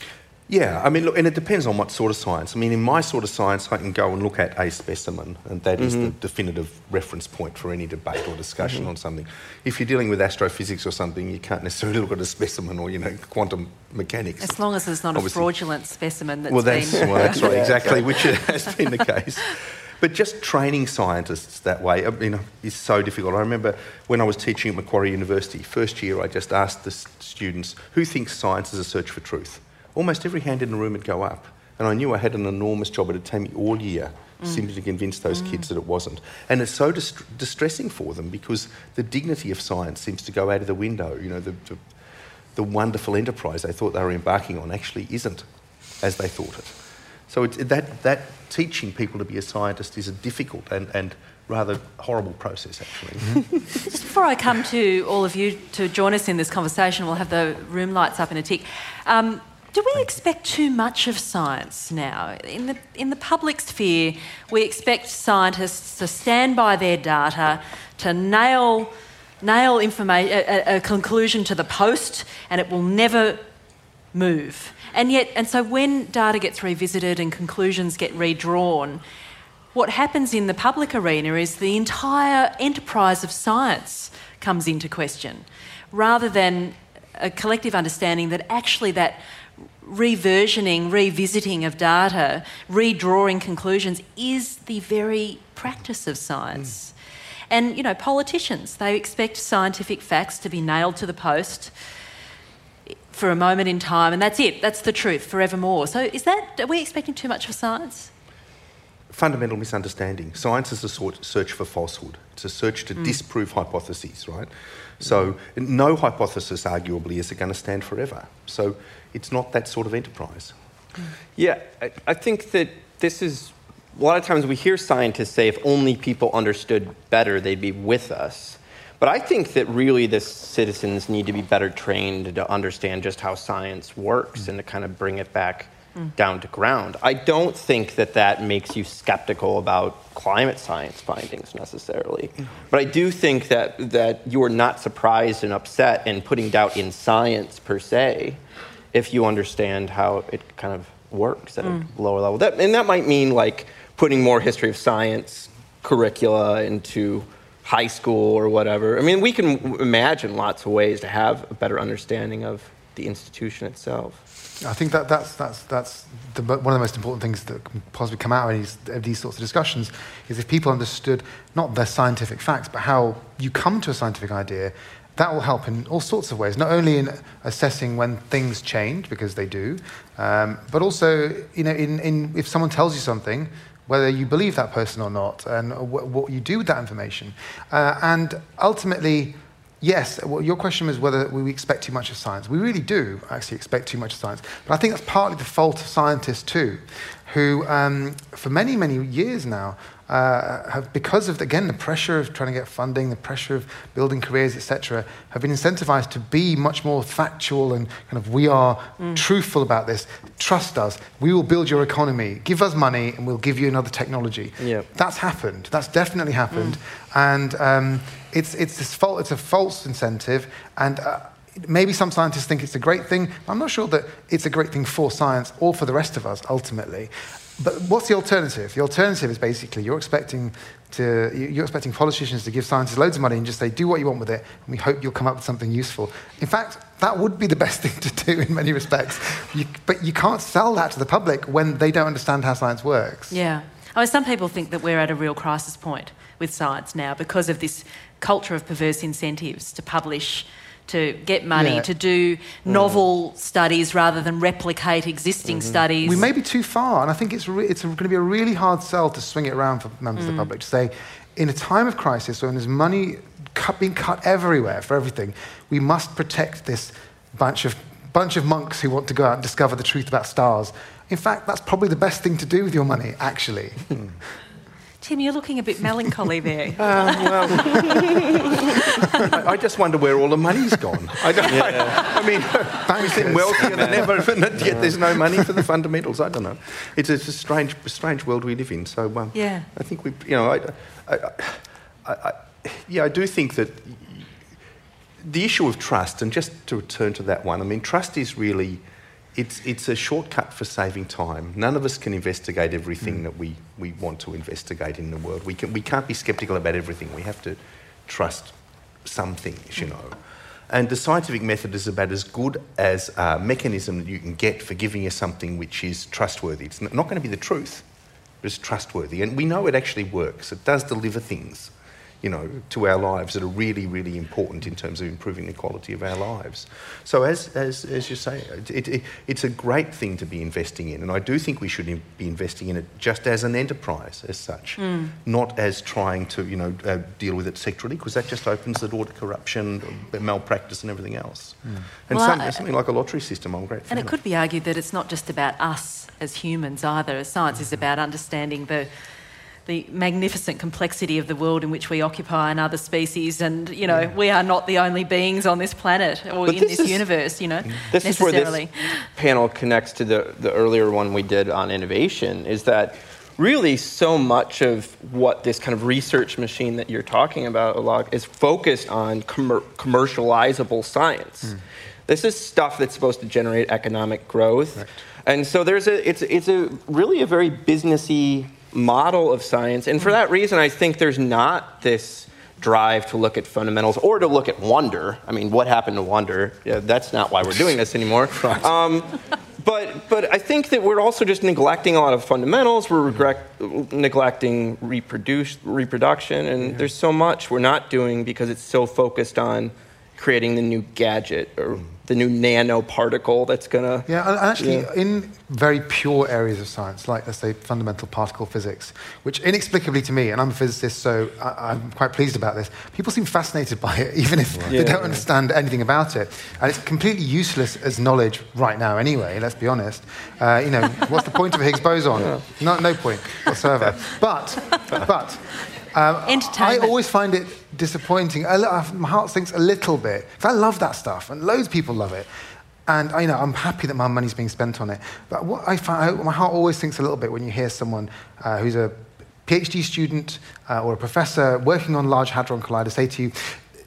Yeah, I mean, look, and it depends on what sort of science. I mean, in my sort of science, I can go and look at a specimen, and that is mm-hmm. the definitive reference point for any debate or discussion mm-hmm. on something. If you're dealing with astrophysics or something, you can't necessarily look at a specimen or, you know, quantum mechanics. As long as there's not Obviously. a fraudulent specimen that's well, that's, been... well, that's right, exactly, which has been the case. But just training scientists that way, I mean, is so difficult. I remember when I was teaching at Macquarie University, first year, I just asked the students, who thinks science is a search for truth? almost every hand in the room would go up. And I knew I had an enormous job. It would take me all year mm. simply to convince those mm. kids that it wasn't. And it's so dist- distressing for them because the dignity of science seems to go out of the window. You know, the, the, the wonderful enterprise they thought they were embarking on actually isn't as they thought it. So it, that, that teaching people to be a scientist is a difficult and, and rather horrible process, actually. Mm-hmm. Just before I come to all of you to join us in this conversation, we'll have the room lights up in a tick. Um, do we expect too much of science now? In the, in the public sphere, we expect scientists to stand by their data, to nail, nail informa- a, a conclusion to the post, and it will never move. And yet, and so when data gets revisited and conclusions get redrawn, what happens in the public arena is the entire enterprise of science comes into question, rather than a collective understanding that actually that reversioning, revisiting of data, redrawing conclusions is the very practice of science. Mm. And, you know, politicians, they expect scientific facts to be nailed to the post for a moment in time, and that's it. That's the truth forevermore. So, is that, are we expecting too much of science? Fundamental misunderstanding. Science is a sort search for falsehood, it's a search to mm. disprove hypotheses, right? So, no hypothesis, arguably, is it going to stand forever. So, it's not that sort of enterprise. Yeah, I, I think that this is a lot of times we hear scientists say if only people understood better, they'd be with us. But I think that really the citizens need to be better trained to understand just how science works mm. and to kind of bring it back mm. down to ground. I don't think that that makes you skeptical about climate science findings necessarily. Mm. But I do think that, that you are not surprised and upset and putting doubt in science per se if you understand how it kind of works at mm. a lower level. That, and that might mean like putting more history of science curricula into high school or whatever. I mean, we can imagine lots of ways to have a better understanding of the institution itself. I think that that's that's that's the, one of the most important things that can possibly come out of these, of these sorts of discussions is if people understood not the scientific facts, but how you come to a scientific idea that will help in all sorts of ways, not only in assessing when things change, because they do, um, but also you know, in, in, if someone tells you something, whether you believe that person or not, and what you do with that information. Uh, and ultimately, yes, well, your question was whether we expect too much of science. We really do actually expect too much of science. But I think that's partly the fault of scientists too, who, um, for many, many years now, uh, have, because of, again, the pressure of trying to get funding, the pressure of building careers, etc., have been incentivized to be much more factual and kind of, we are mm. truthful about this. Trust us. We will build your economy. Give us money and we'll give you another technology. Yep. That's happened. That's definitely happened. Mm. And um, it's, it's, this fault, it's a false incentive. And uh, maybe some scientists think it's a great thing. I'm not sure that it's a great thing for science or for the rest of us ultimately. But what's the alternative? The alternative is basically you're expecting to you're expecting politicians to give scientists loads of money and just say do what you want with it, and we hope you'll come up with something useful. In fact, that would be the best thing to do in many respects. You, but you can't sell that to the public when they don't understand how science works. Yeah. I mean, some people think that we're at a real crisis point with science now because of this culture of perverse incentives to publish to get money yeah. to do novel mm. studies rather than replicate existing mm-hmm. studies. We may be too far, and I think it's, re- it's going to be a really hard sell to swing it around for members mm. of the mm. public to say, in a time of crisis when there's money cut, being cut everywhere for everything, we must protect this bunch of, bunch of monks who want to go out and discover the truth about stars. In fact, that's probably the best thing to do with your money, actually. Tim, you're looking a bit melancholy there. Um, well, I, I, just wonder where all the money's gone. I, don't, yeah. I, I mean, banks getting wealthier than ever, and yet there's no money for the fundamentals. I don't know. It's a, it's a strange, strange world we live in. So, um, yeah. I think we, you know, I, I, yeah, I do think that the issue of trust, and just to return to that one, I mean, trust is really it's, it's a shortcut for saving time. None of us can investigate everything mm. that we, we want to investigate in the world. We, can, we can't be skeptical about everything. We have to trust some things, you know. And the scientific method is about as good as a mechanism that you can get for giving you something which is trustworthy. It's not going to be the truth, but it's trustworthy. And we know it actually works. It does deliver things you know, to our lives that are really, really important in terms of improving the quality of our lives. So, as, as, as you say, it, it, it's a great thing to be investing in, and I do think we should be investing in it just as an enterprise, as such, mm. not as trying to, you know, uh, deal with it sectorally, because that just opens the door to corruption, malpractice, and everything else. Mm. And well, some, I, something like a lottery system, I'm great. And it could be argued that it's not just about us as humans either. Science mm. is about understanding the the magnificent complexity of the world in which we occupy and other species and you know yeah. we are not the only beings on this planet or but in this, this is, universe you know this is where this panel connects to the, the earlier one we did on innovation is that really so much of what this kind of research machine that you're talking about Alok, is focused on com- commercializable science mm. this is stuff that's supposed to generate economic growth right. and so there's a it's it's a really a very businessy model of science. And for that mm-hmm. reason, I think there's not this drive to look at fundamentals or to look at wonder. I mean, what happened to wonder? Yeah, that's not why we're doing this anymore. um, but, but I think that we're also just neglecting a lot of fundamentals. We're mm-hmm. regret, neglecting reproduce, reproduction, and yeah. there's so much we're not doing because it's so focused on creating the new gadget or the new nanoparticle that's going to. Yeah, and actually, yeah. in very pure areas of science, like let's say fundamental particle physics, which inexplicably to me, and I'm a physicist, so I, am quite pleased about this, people seem fascinated by it, even if yeah. they don't understand anything about it. And it's completely useless as knowledge right now, anyway, let's be honest. Uh, you know, what's the point of a Higgs boson? Yeah. No, no point whatsoever. But, but, um, I always find it disappointing. my heart sinks a little bit. Because I love that stuff, and loads of people love it. And I, you know, I'm happy that my money's being spent on it. But what I find, my heart always sinks a little bit when you hear someone uh, who's a PhD student uh, or a professor working on Large Hadron Collider say to you,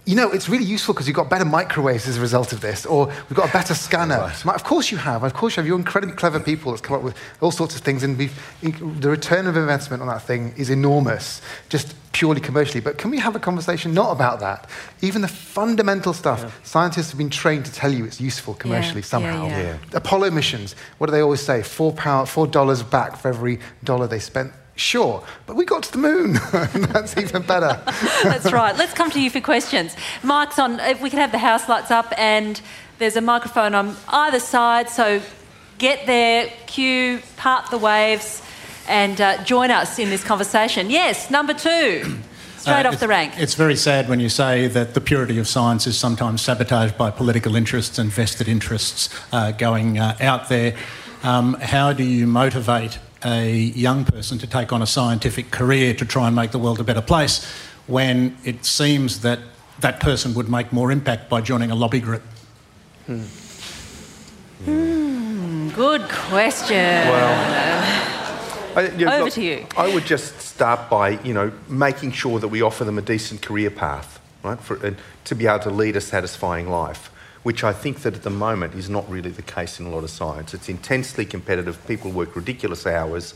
you know, it's really useful because you've got better microwaves as a result of this, or we've got a better scanner. Right. Of course you have. Of course you have. You're incredibly clever people that's come up with all sorts of things, and the return of investment on that thing is enormous, just purely commercially. But can we have a conversation not about that? Even the fundamental stuff, yeah. scientists have been trained to tell you it's useful commercially yeah. somehow. Yeah, Apollo missions, what do they always say? Four, power, four dollars back for every dollar they spent Sure, but we got to the moon. That's even better. That's right. Let's come to you for questions. Mike's on, if we can have the house lights up, and there's a microphone on either side, so get there, cue, part the waves, and uh, join us in this conversation. Yes, number two. Straight uh, off the rank. It's very sad when you say that the purity of science is sometimes sabotaged by political interests and vested interests uh, going uh, out there. Um, how do you motivate a young person to take on a scientific career to try and make the world a better place when it seems that that person would make more impact by joining a lobby group? Hmm. Hmm, good question. Well, I, you know, Over look, to you. I would just start by, you know, making sure that we offer them a decent career path, right, for, and to be able to lead a satisfying life, which I think that at the moment is not really the case in a lot of science. It's intensely competitive. People work ridiculous hours.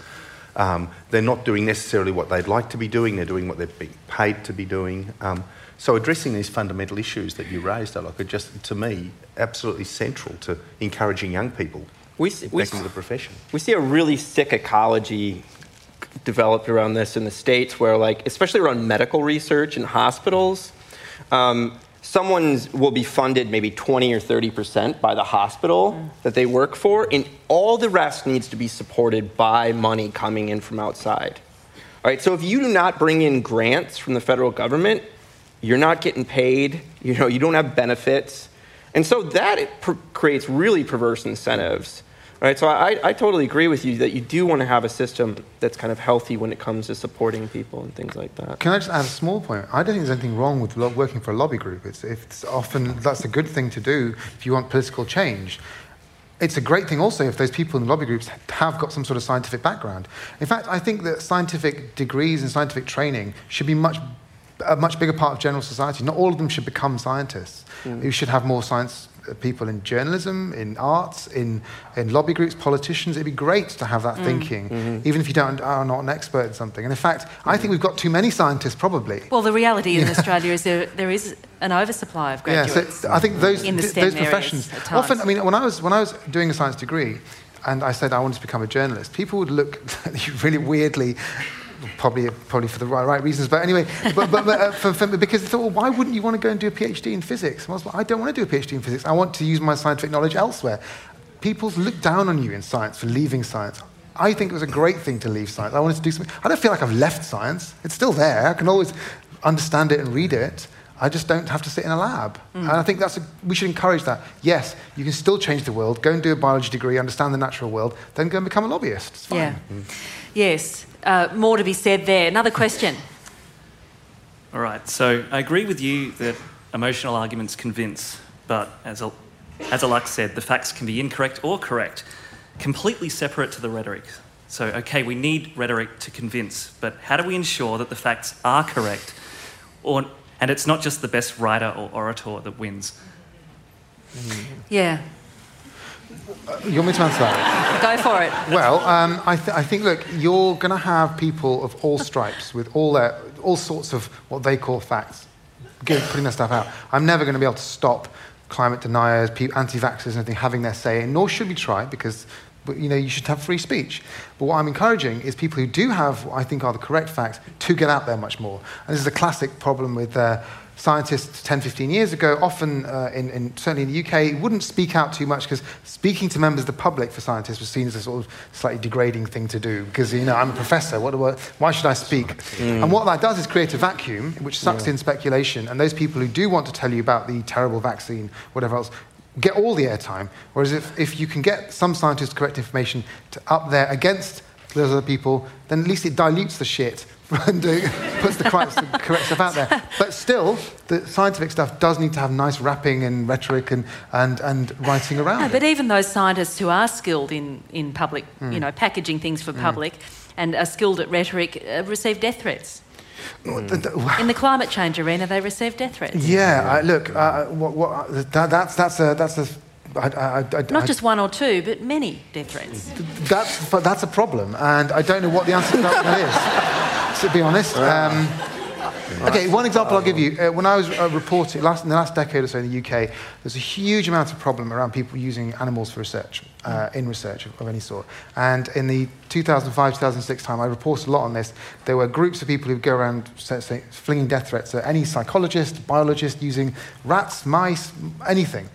Um, they're not doing necessarily what they'd like to be doing. They're doing what they're being paid to be doing. Um, so addressing these fundamental issues that you raised, Alok, are just, to me, absolutely central to encouraging young people We, back we, into the profession. we see a really sick ecology developed around this in the states where like especially around medical research in hospitals um, someone will be funded maybe 20 or 30 percent by the hospital mm. that they work for and all the rest needs to be supported by money coming in from outside. All right so if you do not bring in grants from the federal government you're not getting paid you know you don't have benefits. And so that creates really perverse incentives Right, so I, I totally agree with you that you do want to have a system that's kind of healthy when it comes to supporting people and things like that. Can I just add a small point? I don't think there's anything wrong with working for a lobby group. It's, it's often that's a good thing to do if you want political change. It's a great thing also if those people in the lobby groups have got some sort of scientific background. In fact, I think that scientific degrees and scientific training should be much a much bigger part of general society. Not all of them should become scientists. Mm. You should have more science Uh, people in journalism, in arts, in, in lobby groups, politicians. It'd be great to have that mm. thinking, mm-hmm. even if you don't are not an expert in something. And in fact, I think we've got too many scientists probably. Well, the reality in Australia is there, there is an oversupply of Yeah, graduates. so I think those in the th- STEM those professions often. I mean, when I was when I was doing a science degree, and I said I wanted to become a journalist, people would look at you really weirdly. Probably, probably for the right, right reasons, but anyway, but, but, but uh, for, for, because they thought, well, why wouldn't you want to go and do a PhD in physics? And I was like, I don't want to do a PhD in physics. I want to use my scientific knowledge elsewhere. People look down on you in science for leaving science. I think it was a great thing to leave science. I wanted to do something. I don't feel like I've left science. It's still there. I can always understand it and read it. I just don't have to sit in a lab. And I think that's a, we should encourage that. Yes, you can still change the world. Go and do a biology degree, understand the natural world, then go and become a lobbyist. It's fine. Yeah. Yes. Uh, more to be said there. Another question. All right, so I agree with you that emotional arguments convince, but as, as Alok said, the facts can be incorrect or correct, completely separate to the rhetoric. So, okay, we need rhetoric to convince, but how do we ensure that the facts are correct? Or, and it's not just the best writer or orator that wins. Yeah. You want me to answer that? Go for it. Well, um, I, th- I think, look, you're going to have people of all stripes with all, their, all sorts of what they call facts, give, putting their stuff out. I'm never going to be able to stop climate deniers, anti-vaxxers and everything having their say, and nor should we try because you know, you should have free speech. But what I'm encouraging is people who do have what I think are the correct facts to get out there much more. And this is a classic problem with uh, scientists 10, 15 years ago, often uh, in, in, certainly in the UK, wouldn't speak out too much because speaking to members of the public for scientists was seen as a sort of slightly degrading thing to do because, you know, I'm a professor, what do I, why should I speak? And what that does is create a vacuum which sucks in speculation, and those people who do want to tell you about the terrible vaccine, whatever else, get all the airtime. Whereas if, if you can get some scientists correct information to up there against those other people, then at least it dilutes the shit and uh, puts the correct, correct stuff out there. But still, the scientific stuff does need to have nice wrapping and rhetoric and, and, and writing around No, but even those scientists who are skilled in, in public, you know, packaging things for public and are skilled at rhetoric uh, receive death threats. The- In the climate change arena, they receive death threats. yeah, I, look, uh, what, what, that, that's, that's a, that's a I, I, I, Not I- just one or two, but many death threats. That's, that's a problem, and I don't know what the answer to that one is, to be honest. Um, okay, one example I'll give you. Uh, when I was uh, reporting, last, in the last decade or so in the UK, there's a huge amount of problem around people using animals for research, uh, in research of, of any sort. And in the 2005 2006 time, I reported a lot on this. There were groups of people who go around say, say, flinging death threats at any psychologist, biologist, using rats, mice, anything.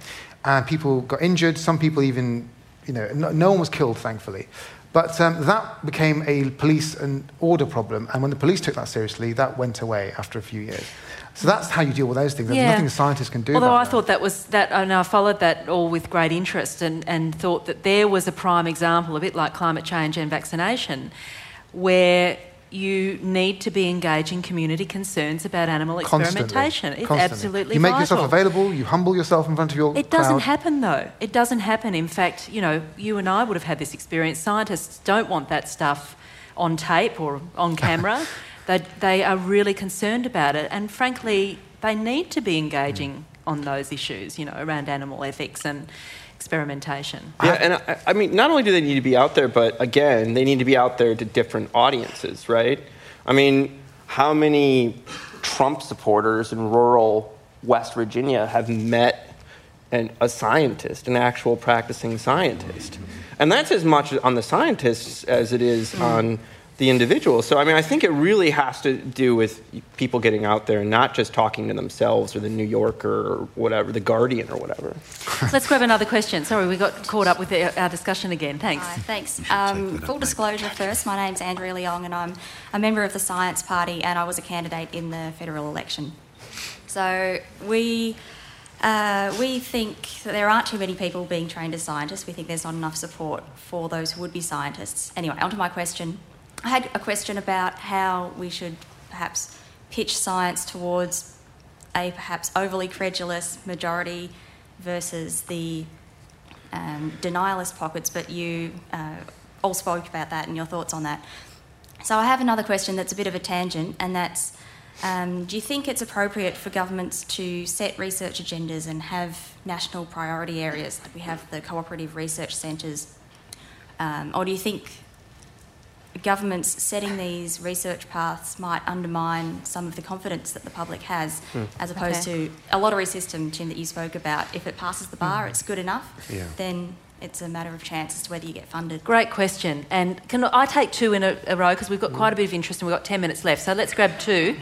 And people got injured, some people even, you know, no, no one was killed, thankfully. But um, that became a police and order problem, and when the police took that seriously, that went away after a few years. So that's how you deal with those things. There's Yeah. nothing scientists can do Although I that. thought that was that, and I followed that all with great interest, and, and thought that there was a prime example, a bit like climate change and vaccination, where you need to be engaging community concerns about animal Constantly. experimentation. It's Constantly. absolutely You make vital. yourself available, you humble yourself in front of your It doesn't happen though. It doesn't happen. In fact, you know, you and I would have had this experience. Scientists don't want that stuff on tape or on camera. they, they are really concerned about it, and frankly, they need to be engaging on those issues, you know, around animal ethics and experimentation. Yeah, and I, I mean, not only do they need to be out there, but again, they need to be out there to different audiences, right? I mean, how many Trump supporters in rural West Virginia have met an, a scientist, an actual practicing scientist? And that's as much on the scientists as it is mm-hmm. on the individual. So, I mean, I think it really has to do with people getting out there and not just talking to themselves or the New Yorker or whatever, the Guardian or whatever. Let's grab another question. Sorry, we got caught up with the, our discussion again. Thanks. Hi, thanks. Um, full disclosure first, my name's Andrea Leong and I'm a member of the Science Party and I was a candidate in the federal election. So we, uh, we think that there aren't too many people being trained as scientists. We think there's not enough support for those who would be scientists. Anyway, onto my question. I had a question about how we should perhaps pitch science towards a perhaps overly credulous majority versus the um, denialist pockets, but you uh, all spoke about that and your thoughts on that. So I have another question that's a bit of a tangent, and that's um, do you think it's appropriate for governments to set research agendas and have national priority areas, like we have the cooperative research centres, um, or do you think governments setting these research paths might undermine some of the confidence that the public has, hmm. as opposed Okay. to a lottery system, Tim, that you spoke about? If it passes the bar, hmm. it's good enough, Yeah. then it's a matter of chance as to whether you get funded. Great question. And can I take two in a, a row because we've got hmm. quite a bit of interest and we've got 10 minutes left. So let's grab two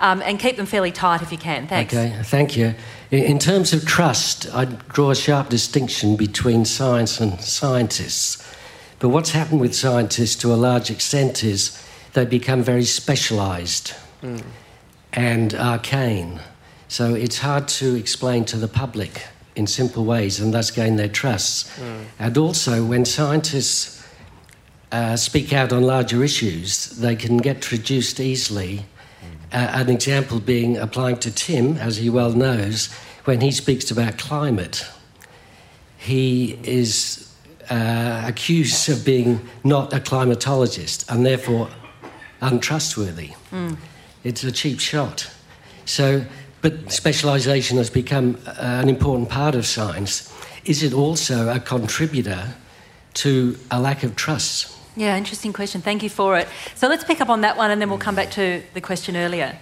um, and keep them fairly tight if you can. Thanks. Okay, thank you. In- In terms of trust, I draw a sharp distinction between science and scientists. But what's happened with scientists to a large extent is they become very specialised and arcane. So it's hard to explain to the public in simple ways and thus gain their trust. And also, when scientists uh, speak out on larger issues, they can get traduced easily. Uh, an example being applying to Tim, as he well knows, when he speaks about climate, he is uh, accused of being not a climatologist and therefore untrustworthy. It's a cheap shot. So, but specialisation has become uh, an important part of science. Is it also a contributor to a lack of trust? Yeah, interesting question. Thank you for it. So let's pick up on that one and then we'll come back to the question earlier.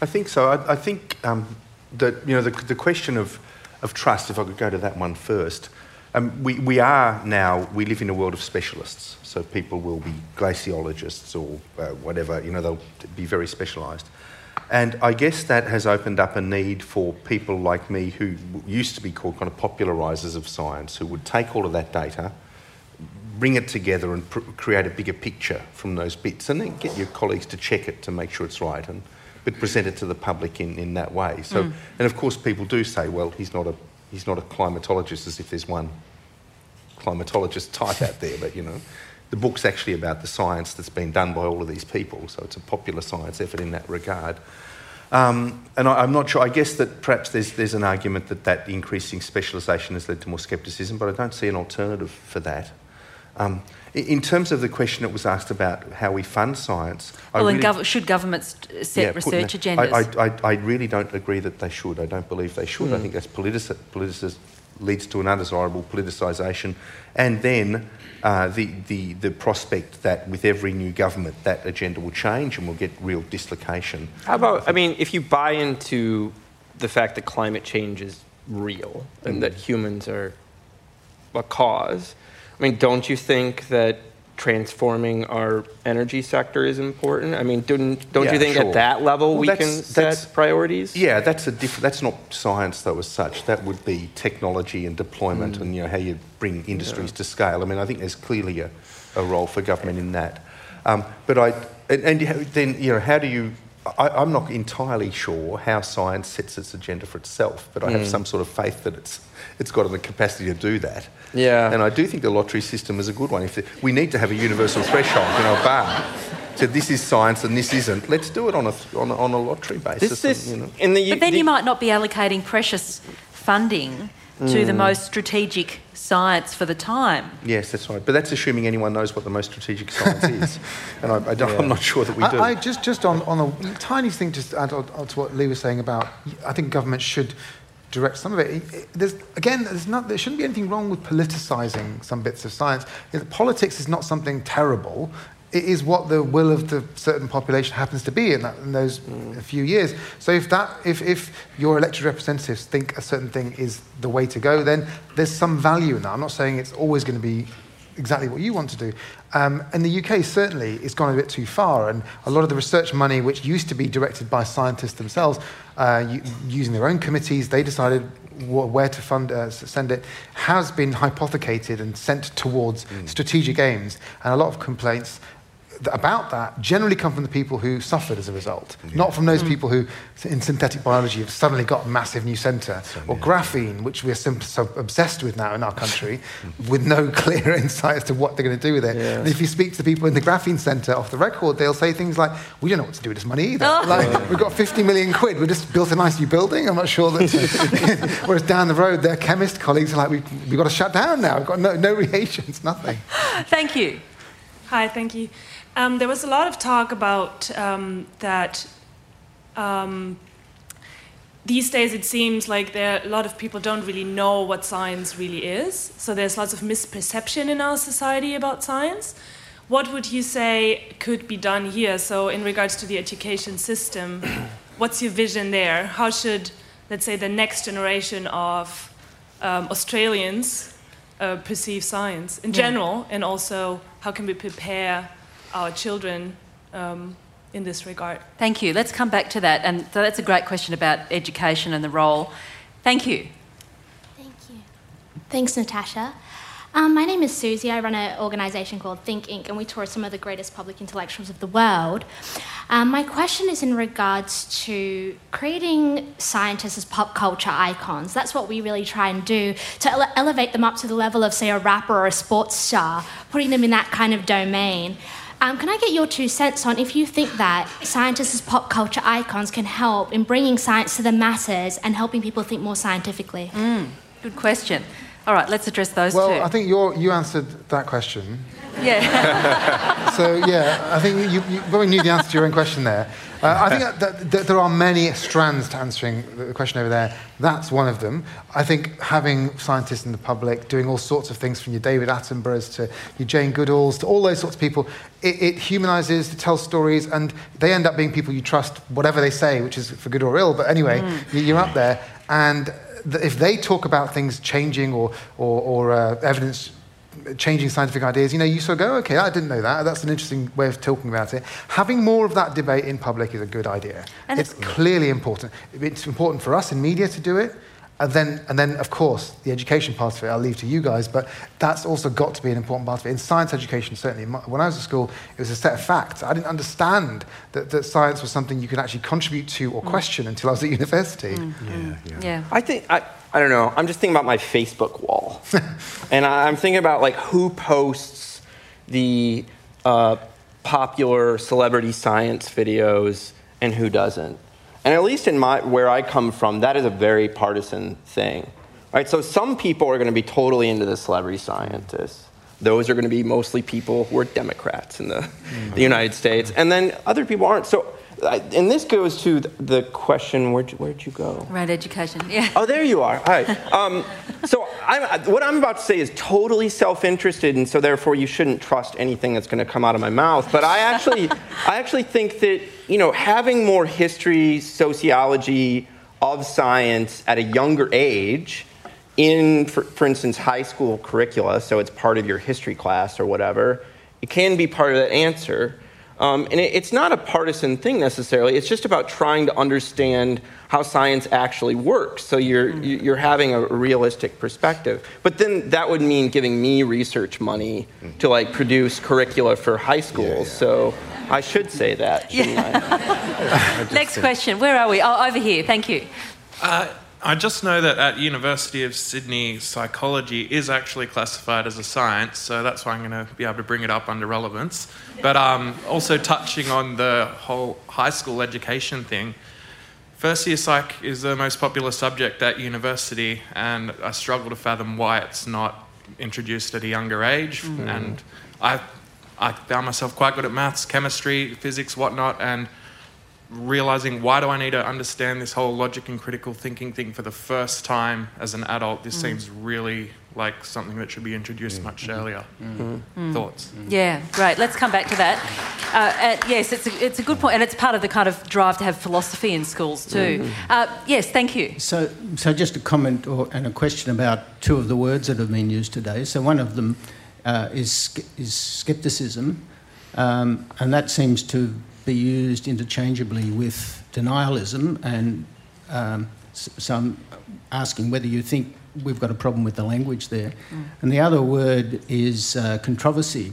I think so. I, I think um, that you know the, the question of, of trust. If I could go to that one first, um, we we are now we live in a world of specialists. So people will be glaciologists or uh, whatever. You know they'll be very specialised, and I guess that has opened up a need for people like me who used to be called kind of popularisers of science, who would take all of that data, bring it together and pr- create a bigger picture from those bits, and then get your colleagues to check it to make sure it's right, and but present it to the public in, in that way. So, and of course, people do say, well, he's not a he's not a climatologist, as if there's one climatologist type out there, but you know. The book's actually about the science that's been done by all of these people, so it's a popular science effort in that regard. Um, and I, I'm not sure. I guess that perhaps there's, there's an argument that that increasing specialisation has led to more scepticism, but I don't see an alternative for that. Um, in terms of the question that was asked about how we fund science, I Well, and gov- should governments set yeah, research agendas? I, I, I, really don't agree that they should. I don't believe they should. I think that's politici- politicis- leads to an undesirable politicisation, and then uh, the, the the prospect that with every new government that agenda will change and we'll get real dislocation. How about, I mean, if you buy into the fact that climate change is real and that humans are a cause, I mean, don't you think that transforming our energy sector is important? I mean, don't, don't Yeah, you think sure. at that level Well, we can set priorities? Yeah, that's a diff- That's not science though, as such. That would be technology and deployment, and you know how you bring industries to scale. I mean, I think there's clearly a, a role for government in that. Um, but I and, and then you know how do you? I, I'm not entirely sure how science sets its agenda for itself, but I have hmm. some sort of faith that it's it's got the capacity to do that. Yeah. And I do think the lottery system is a good one. If the, we need to have a universal threshold, you know, a bar. So this is science and this isn't. Let's do it on a on a, on a lottery basis. This is and, you know. in the But then the- you might not be allocating precious funding to the mm. most strategic science for the time. Yes, that's right. But that's assuming anyone knows what the most strategic science is, and I, I don't, I'm not sure that we do. I, I just, just on, on a tiny thing, just to add on, on to what Lee was saying about, I think government should direct some of it. It- it- There's, again, there's not, there shouldn't be anything wrong with politicizing some bits of science. Politics is not something terrible. It is what the will of the certain population happens to be in, that, in those few years. So if that, if, if your elected representatives think a certain thing is the way to go, then there's some value in that. I'm not saying it's always going to be exactly what you want to do. Um, in the UK, certainly, it's gone a bit too far, and a lot of the research money, which used to be directed by scientists themselves, uh, using their own committees, they decided wh- where to fund, uh, send it, has been hypothecated and sent towards strategic aims, and a lot of complaints about that generally come from the people who suffered as a result, not from those hmm. people who, in synthetic biology, have suddenly got a massive new centre, or graphene, which we're sim- so obsessed with now in our country, with no clear insight as to what they're going to do with it. And if you speak to the people in the graphene centre off the record, they'll say things like, "We don't know what to do with this money either. Oh. Like, we've got 50 million quid. We've just built a nice new building. I'm not sure that." Whereas down the road, their chemist colleagues are like, "We've, we've got to shut down now. We've got no, no reagents, nothing." Thank you. Hi, thank you. Um, there was a lot of talk about um, that. Um, these days, it seems like there a lot of people don't really know what science really is. So there's lots of misperception in our society about science. What would you say could be done here? So, in regards to the education system, what's your vision there? How should, let's say, the next generation of um, Australians uh, perceive science in Yeah. general, and also how can we prepare our children um, in this regard? Thank you. Let's come back to that. And so that's a great question about education and the role. Thank you. Thank you. Thanks, Natasha. Um, my name is Susie. I run an organisation called Think Inc., and we tour some of the greatest public intellectuals of the world. Um, my question is in regards to creating scientists as pop culture icons. That's what we really try and do to ele- elevate them up to the level of, say, a rapper or a sports star, putting them in that kind of domain. Um, can I get your two cents on if you think that scientists as pop culture icons can help in bringing science to the masses and helping people think more scientifically? Good question. All right, let's address those Well, two. I think you're, you answered that question. yeah. So yeah, I think you, you probably knew the answer to your own question there. Uh, I think that, that, that there are many strands to answering the question over there. That's one of them. I think having scientists in the public doing all sorts of things, from your David Attenboroughs to your Jane Goodalls to all those sorts of people, it, it humanises, it tells stories, and they end up being people you trust, whatever they say, which is for good or ill. But anyway, you- you're up there, and if they talk about things changing or, or, or uh, evidence changing scientific ideas, you know, you sort of go, okay, I didn't know that. That's an interesting way of talking about it. Having more of that debate in public is a good idea. And it's clearly important. It's important for us in media to do it. And then, and then, of course, the education part of it, I'll leave to you guys, but that's also got to be an important part of it. In science education, certainly, when I was at school, it was a set of facts. I didn't understand that, that science was something you could actually contribute to or mm. question until I was at university. Mm, mm. Yeah, yeah. yeah. I think I, I don't know. I'm just thinking about my Facebook wall, and I'm thinking about like who posts the uh, popular celebrity science videos and who doesn't. And at least in my where I come from, that is a very partisan thing, right? So some people are going to be totally into the celebrity scientists. Those are going to be mostly people who are Democrats in the, the United States, and then other people aren't. So, and this goes to the, question: Where'd you, where'd you go? Right education. Yeah. Oh, there you are. Hi. Um, so I'm, what I'm about to say is totally self-interested, and so therefore you shouldn't trust anything that's going to come out of my mouth. But I actually, I actually think that you know having more history, sociology of science at a younger age, in for, for instance high school curricula, so it's part of your history class or whatever, It can be part of that answer. Um, and it, it's not a partisan thing necessarily. It's just about trying to understand how science actually works. So you're mm. you're having a realistic perspective. But then that would mean giving me research money mm. to like produce curricula for high schools. Yeah, yeah. So I should say that, yeah. Next question. Where are we? Oh, over here. Thank you. Uh, I just know that at University of Sydney, psychology is actually classified as a science, so that's why I'm going to be able to bring it up under relevance. But um, also touching on the whole high school education thing, first year psych is the most popular subject at university, and I struggle to fathom why it's not introduced at a younger age. Mm. And I, I found myself quite good at maths, chemistry, physics, whatnot, and realizing why do I need to understand this whole logic and critical thinking thing for the first time as an adult? This mm. seems really like something that should be introduced mm. much mm-hmm. earlier. Mm. mm. Thoughts? Mm. Yeah, great. Let's come back to that. Uh, uh, yes, it's a, it's a good point, and it's part of the kind of drive to have philosophy in schools too. Mm-hmm. Uh, yes, thank you. So, so just a comment or, and a question about two of the words that have been used today. So one of them uh, is is skepticism, um, and that seems to be used interchangeably with denialism, and um, so I'm asking whether you think we've got a problem with the language there. Mm. And the other word is uh, controversy.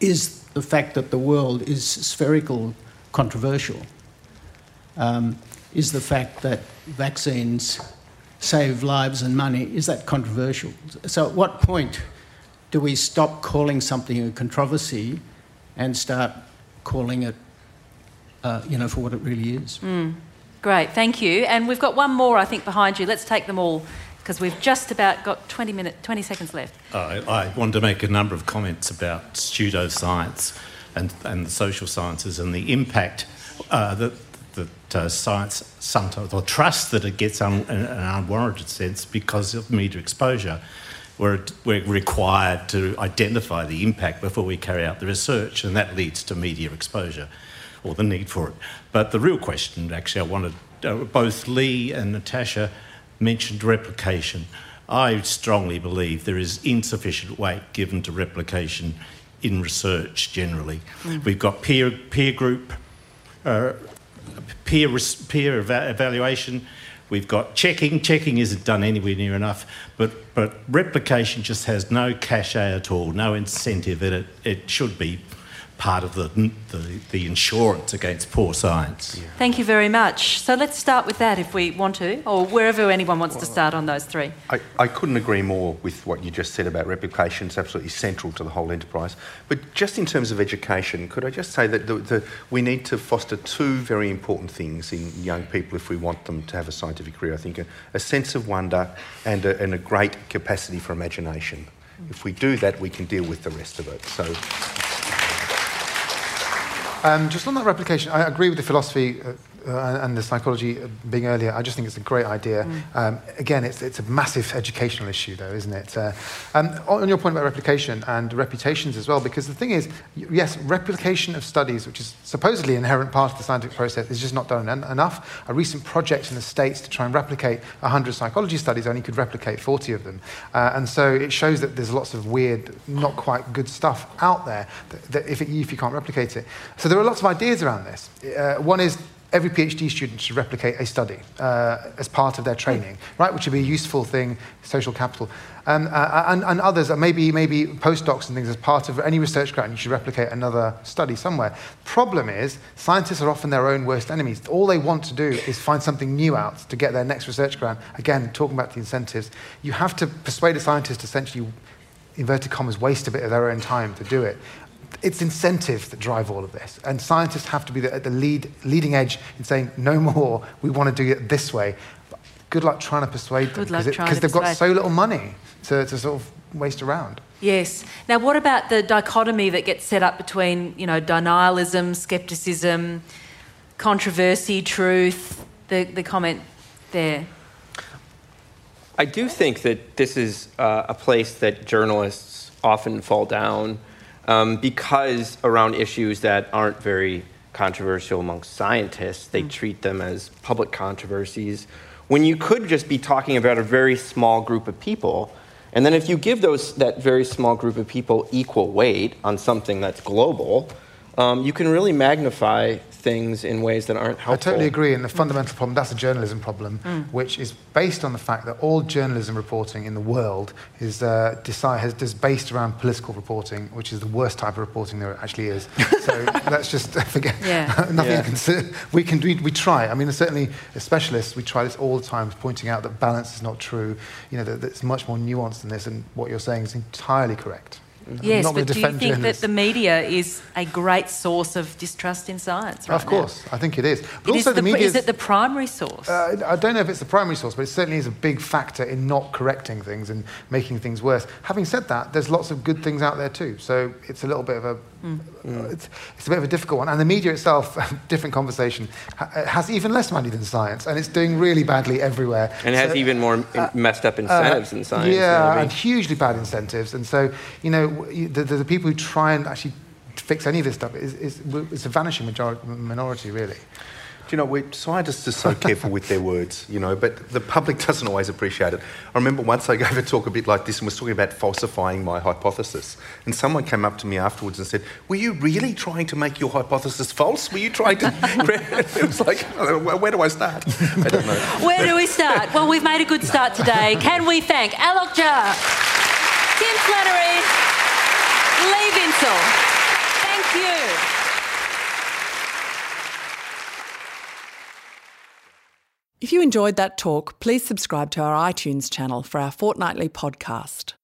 Is the fact that the world is spherical controversial? Um, is the fact that vaccines save lives and money, is that controversial? So at what point do we stop calling something a controversy and start calling it uh, you know, for what it really is. Mm. Great, thank you. And we've got one more, I think, behind you. Let's take them all because we've just about got 20 minutes, 20 seconds left. Uh, I wanted to make a number of comments about pseudoscience and, and the social sciences and the impact uh, that, that uh, science sometimes, or trust that it gets un, in an unwarranted sense because of media exposure. We're, we're required to identify the impact before we carry out the research, and that leads to media exposure or the need for it. But the real question, actually, I wanted uh, both Lee and Natasha mentioned replication. I strongly believe there is insufficient weight given to replication in research generally. Mm. We've got peer, peer group, uh, peer, peer eva- evaluation. We've got checking. Checking isn't done anywhere near enough, but, but replication just has no cachet at all, no incentive in it. It should be part of the, the, the insurance against poor science. Yeah. Thank you very much. So let's start with that if we want to, or wherever anyone wants well, to start on those three. I, I couldn't agree more with what you just said about replication. It's absolutely central to the whole enterprise. But just in terms of education, could I just say that the, the, we need to foster two very important things in young people if we want them to have a scientific career? I think a, a sense of wonder and a, and a great capacity for imagination. Mm. If we do that, we can deal with the rest of it. So. Um, just on that replication, I agree with the philosophy uh, and the psychology being earlier, I just think it's a great idea. Mm. Um, again, it's, it's a massive educational issue, though, isn't it? Uh, um, on your point about replication and reputations as well, because the thing is, yes, replication of studies, which is supposedly an inherent part of the scientific process, is just not done en- enough. A recent project in the States to try and replicate 100 psychology studies only could replicate 40 of them. Uh, and so it shows that there's lots of weird, not quite good stuff out there that, that if, it, if you can't replicate it. So there are lots of ideas around this. Uh, one is every PhD student should replicate a study uh, as part of their training, right? Which would be a useful thing, social capital. Um, uh, and, and others, maybe, maybe postdocs and things, as part of any research grant, you should replicate another study somewhere. Problem is, scientists are often their own worst enemies. All they want to do is find something new out to get their next research grant. Again, talking about the incentives, you have to persuade a scientist to essentially inverted commas, waste a bit of their own time to do it it's incentives that drive all of this. And scientists have to be at the lead, leading edge in saying, no more, we want to do it this way. But good luck trying to persuade them because they've persuade. got so little money to, to sort of waste around. Yes. Now, what about the dichotomy that gets set up between, you know, denialism, skepticism, controversy, truth? The, the comment there. I do think that this is uh, a place that journalists often fall down um, because around issues that aren't very controversial amongst scientists, they mm. treat them as public controversies when you could just be talking about a very small group of people And then if you give those that very small group of people equal weight on something that's global, um, you can really magnify things in ways that aren't helpful. I totally agree. And the fundamental problem, that's a journalism problem, Mm. which is based on the fact that all journalism reporting in the world is, uh, decide, has, is based around political reporting, which is the worst type of reporting there actually is. so let's just forget. Yeah. Nothing Yeah. you can. We, can, we, we try. I mean, certainly as specialists, we try this all the time, pointing out that balance is not true, you know, that, that it's much more nuanced than this, and what you're saying is entirely correct. I'm Yes, not but do you defend think that the media is a great source of distrust in science? Right Of course, I think it is. But Now? It is, also, the, the media is it the primary source? Uh, I don't know if it's the primary source, but it certainly is a big factor in not correcting things and making things worse. Having said that, there's lots of good things out there too. So it's a little bit of a Mm. uh, it's, it's a bit of a difficult one. And the media itself, different conversation, ha- uh, has even less money than science, and it's doing really badly everywhere. and it has So- even more in- messed up incentives uh, in science. Yeah, maybe. and hugely bad incentives. And so, you know, w- the, the, the people who try and actually fix any of this stuff is, is, is a vanishing majority, minority, really. Do you know, we, scientists are so careful with their words, you know, but the public doesn't always appreciate it. I remember once I gave a talk a bit like this and was talking about falsifying my hypothesis. And someone came up to me afterwards and said, Were you really trying to make your hypothesis false? Were you trying to. it was like, "Oh, where do I start? I don't know. Where do we start? Well, we've made a good start today. Can we thank Alok Jha, Tim Flannery, Lee Vinsel? Thank you. If you enjoyed that talk, please subscribe to our iTunes channel for our fortnightly podcast.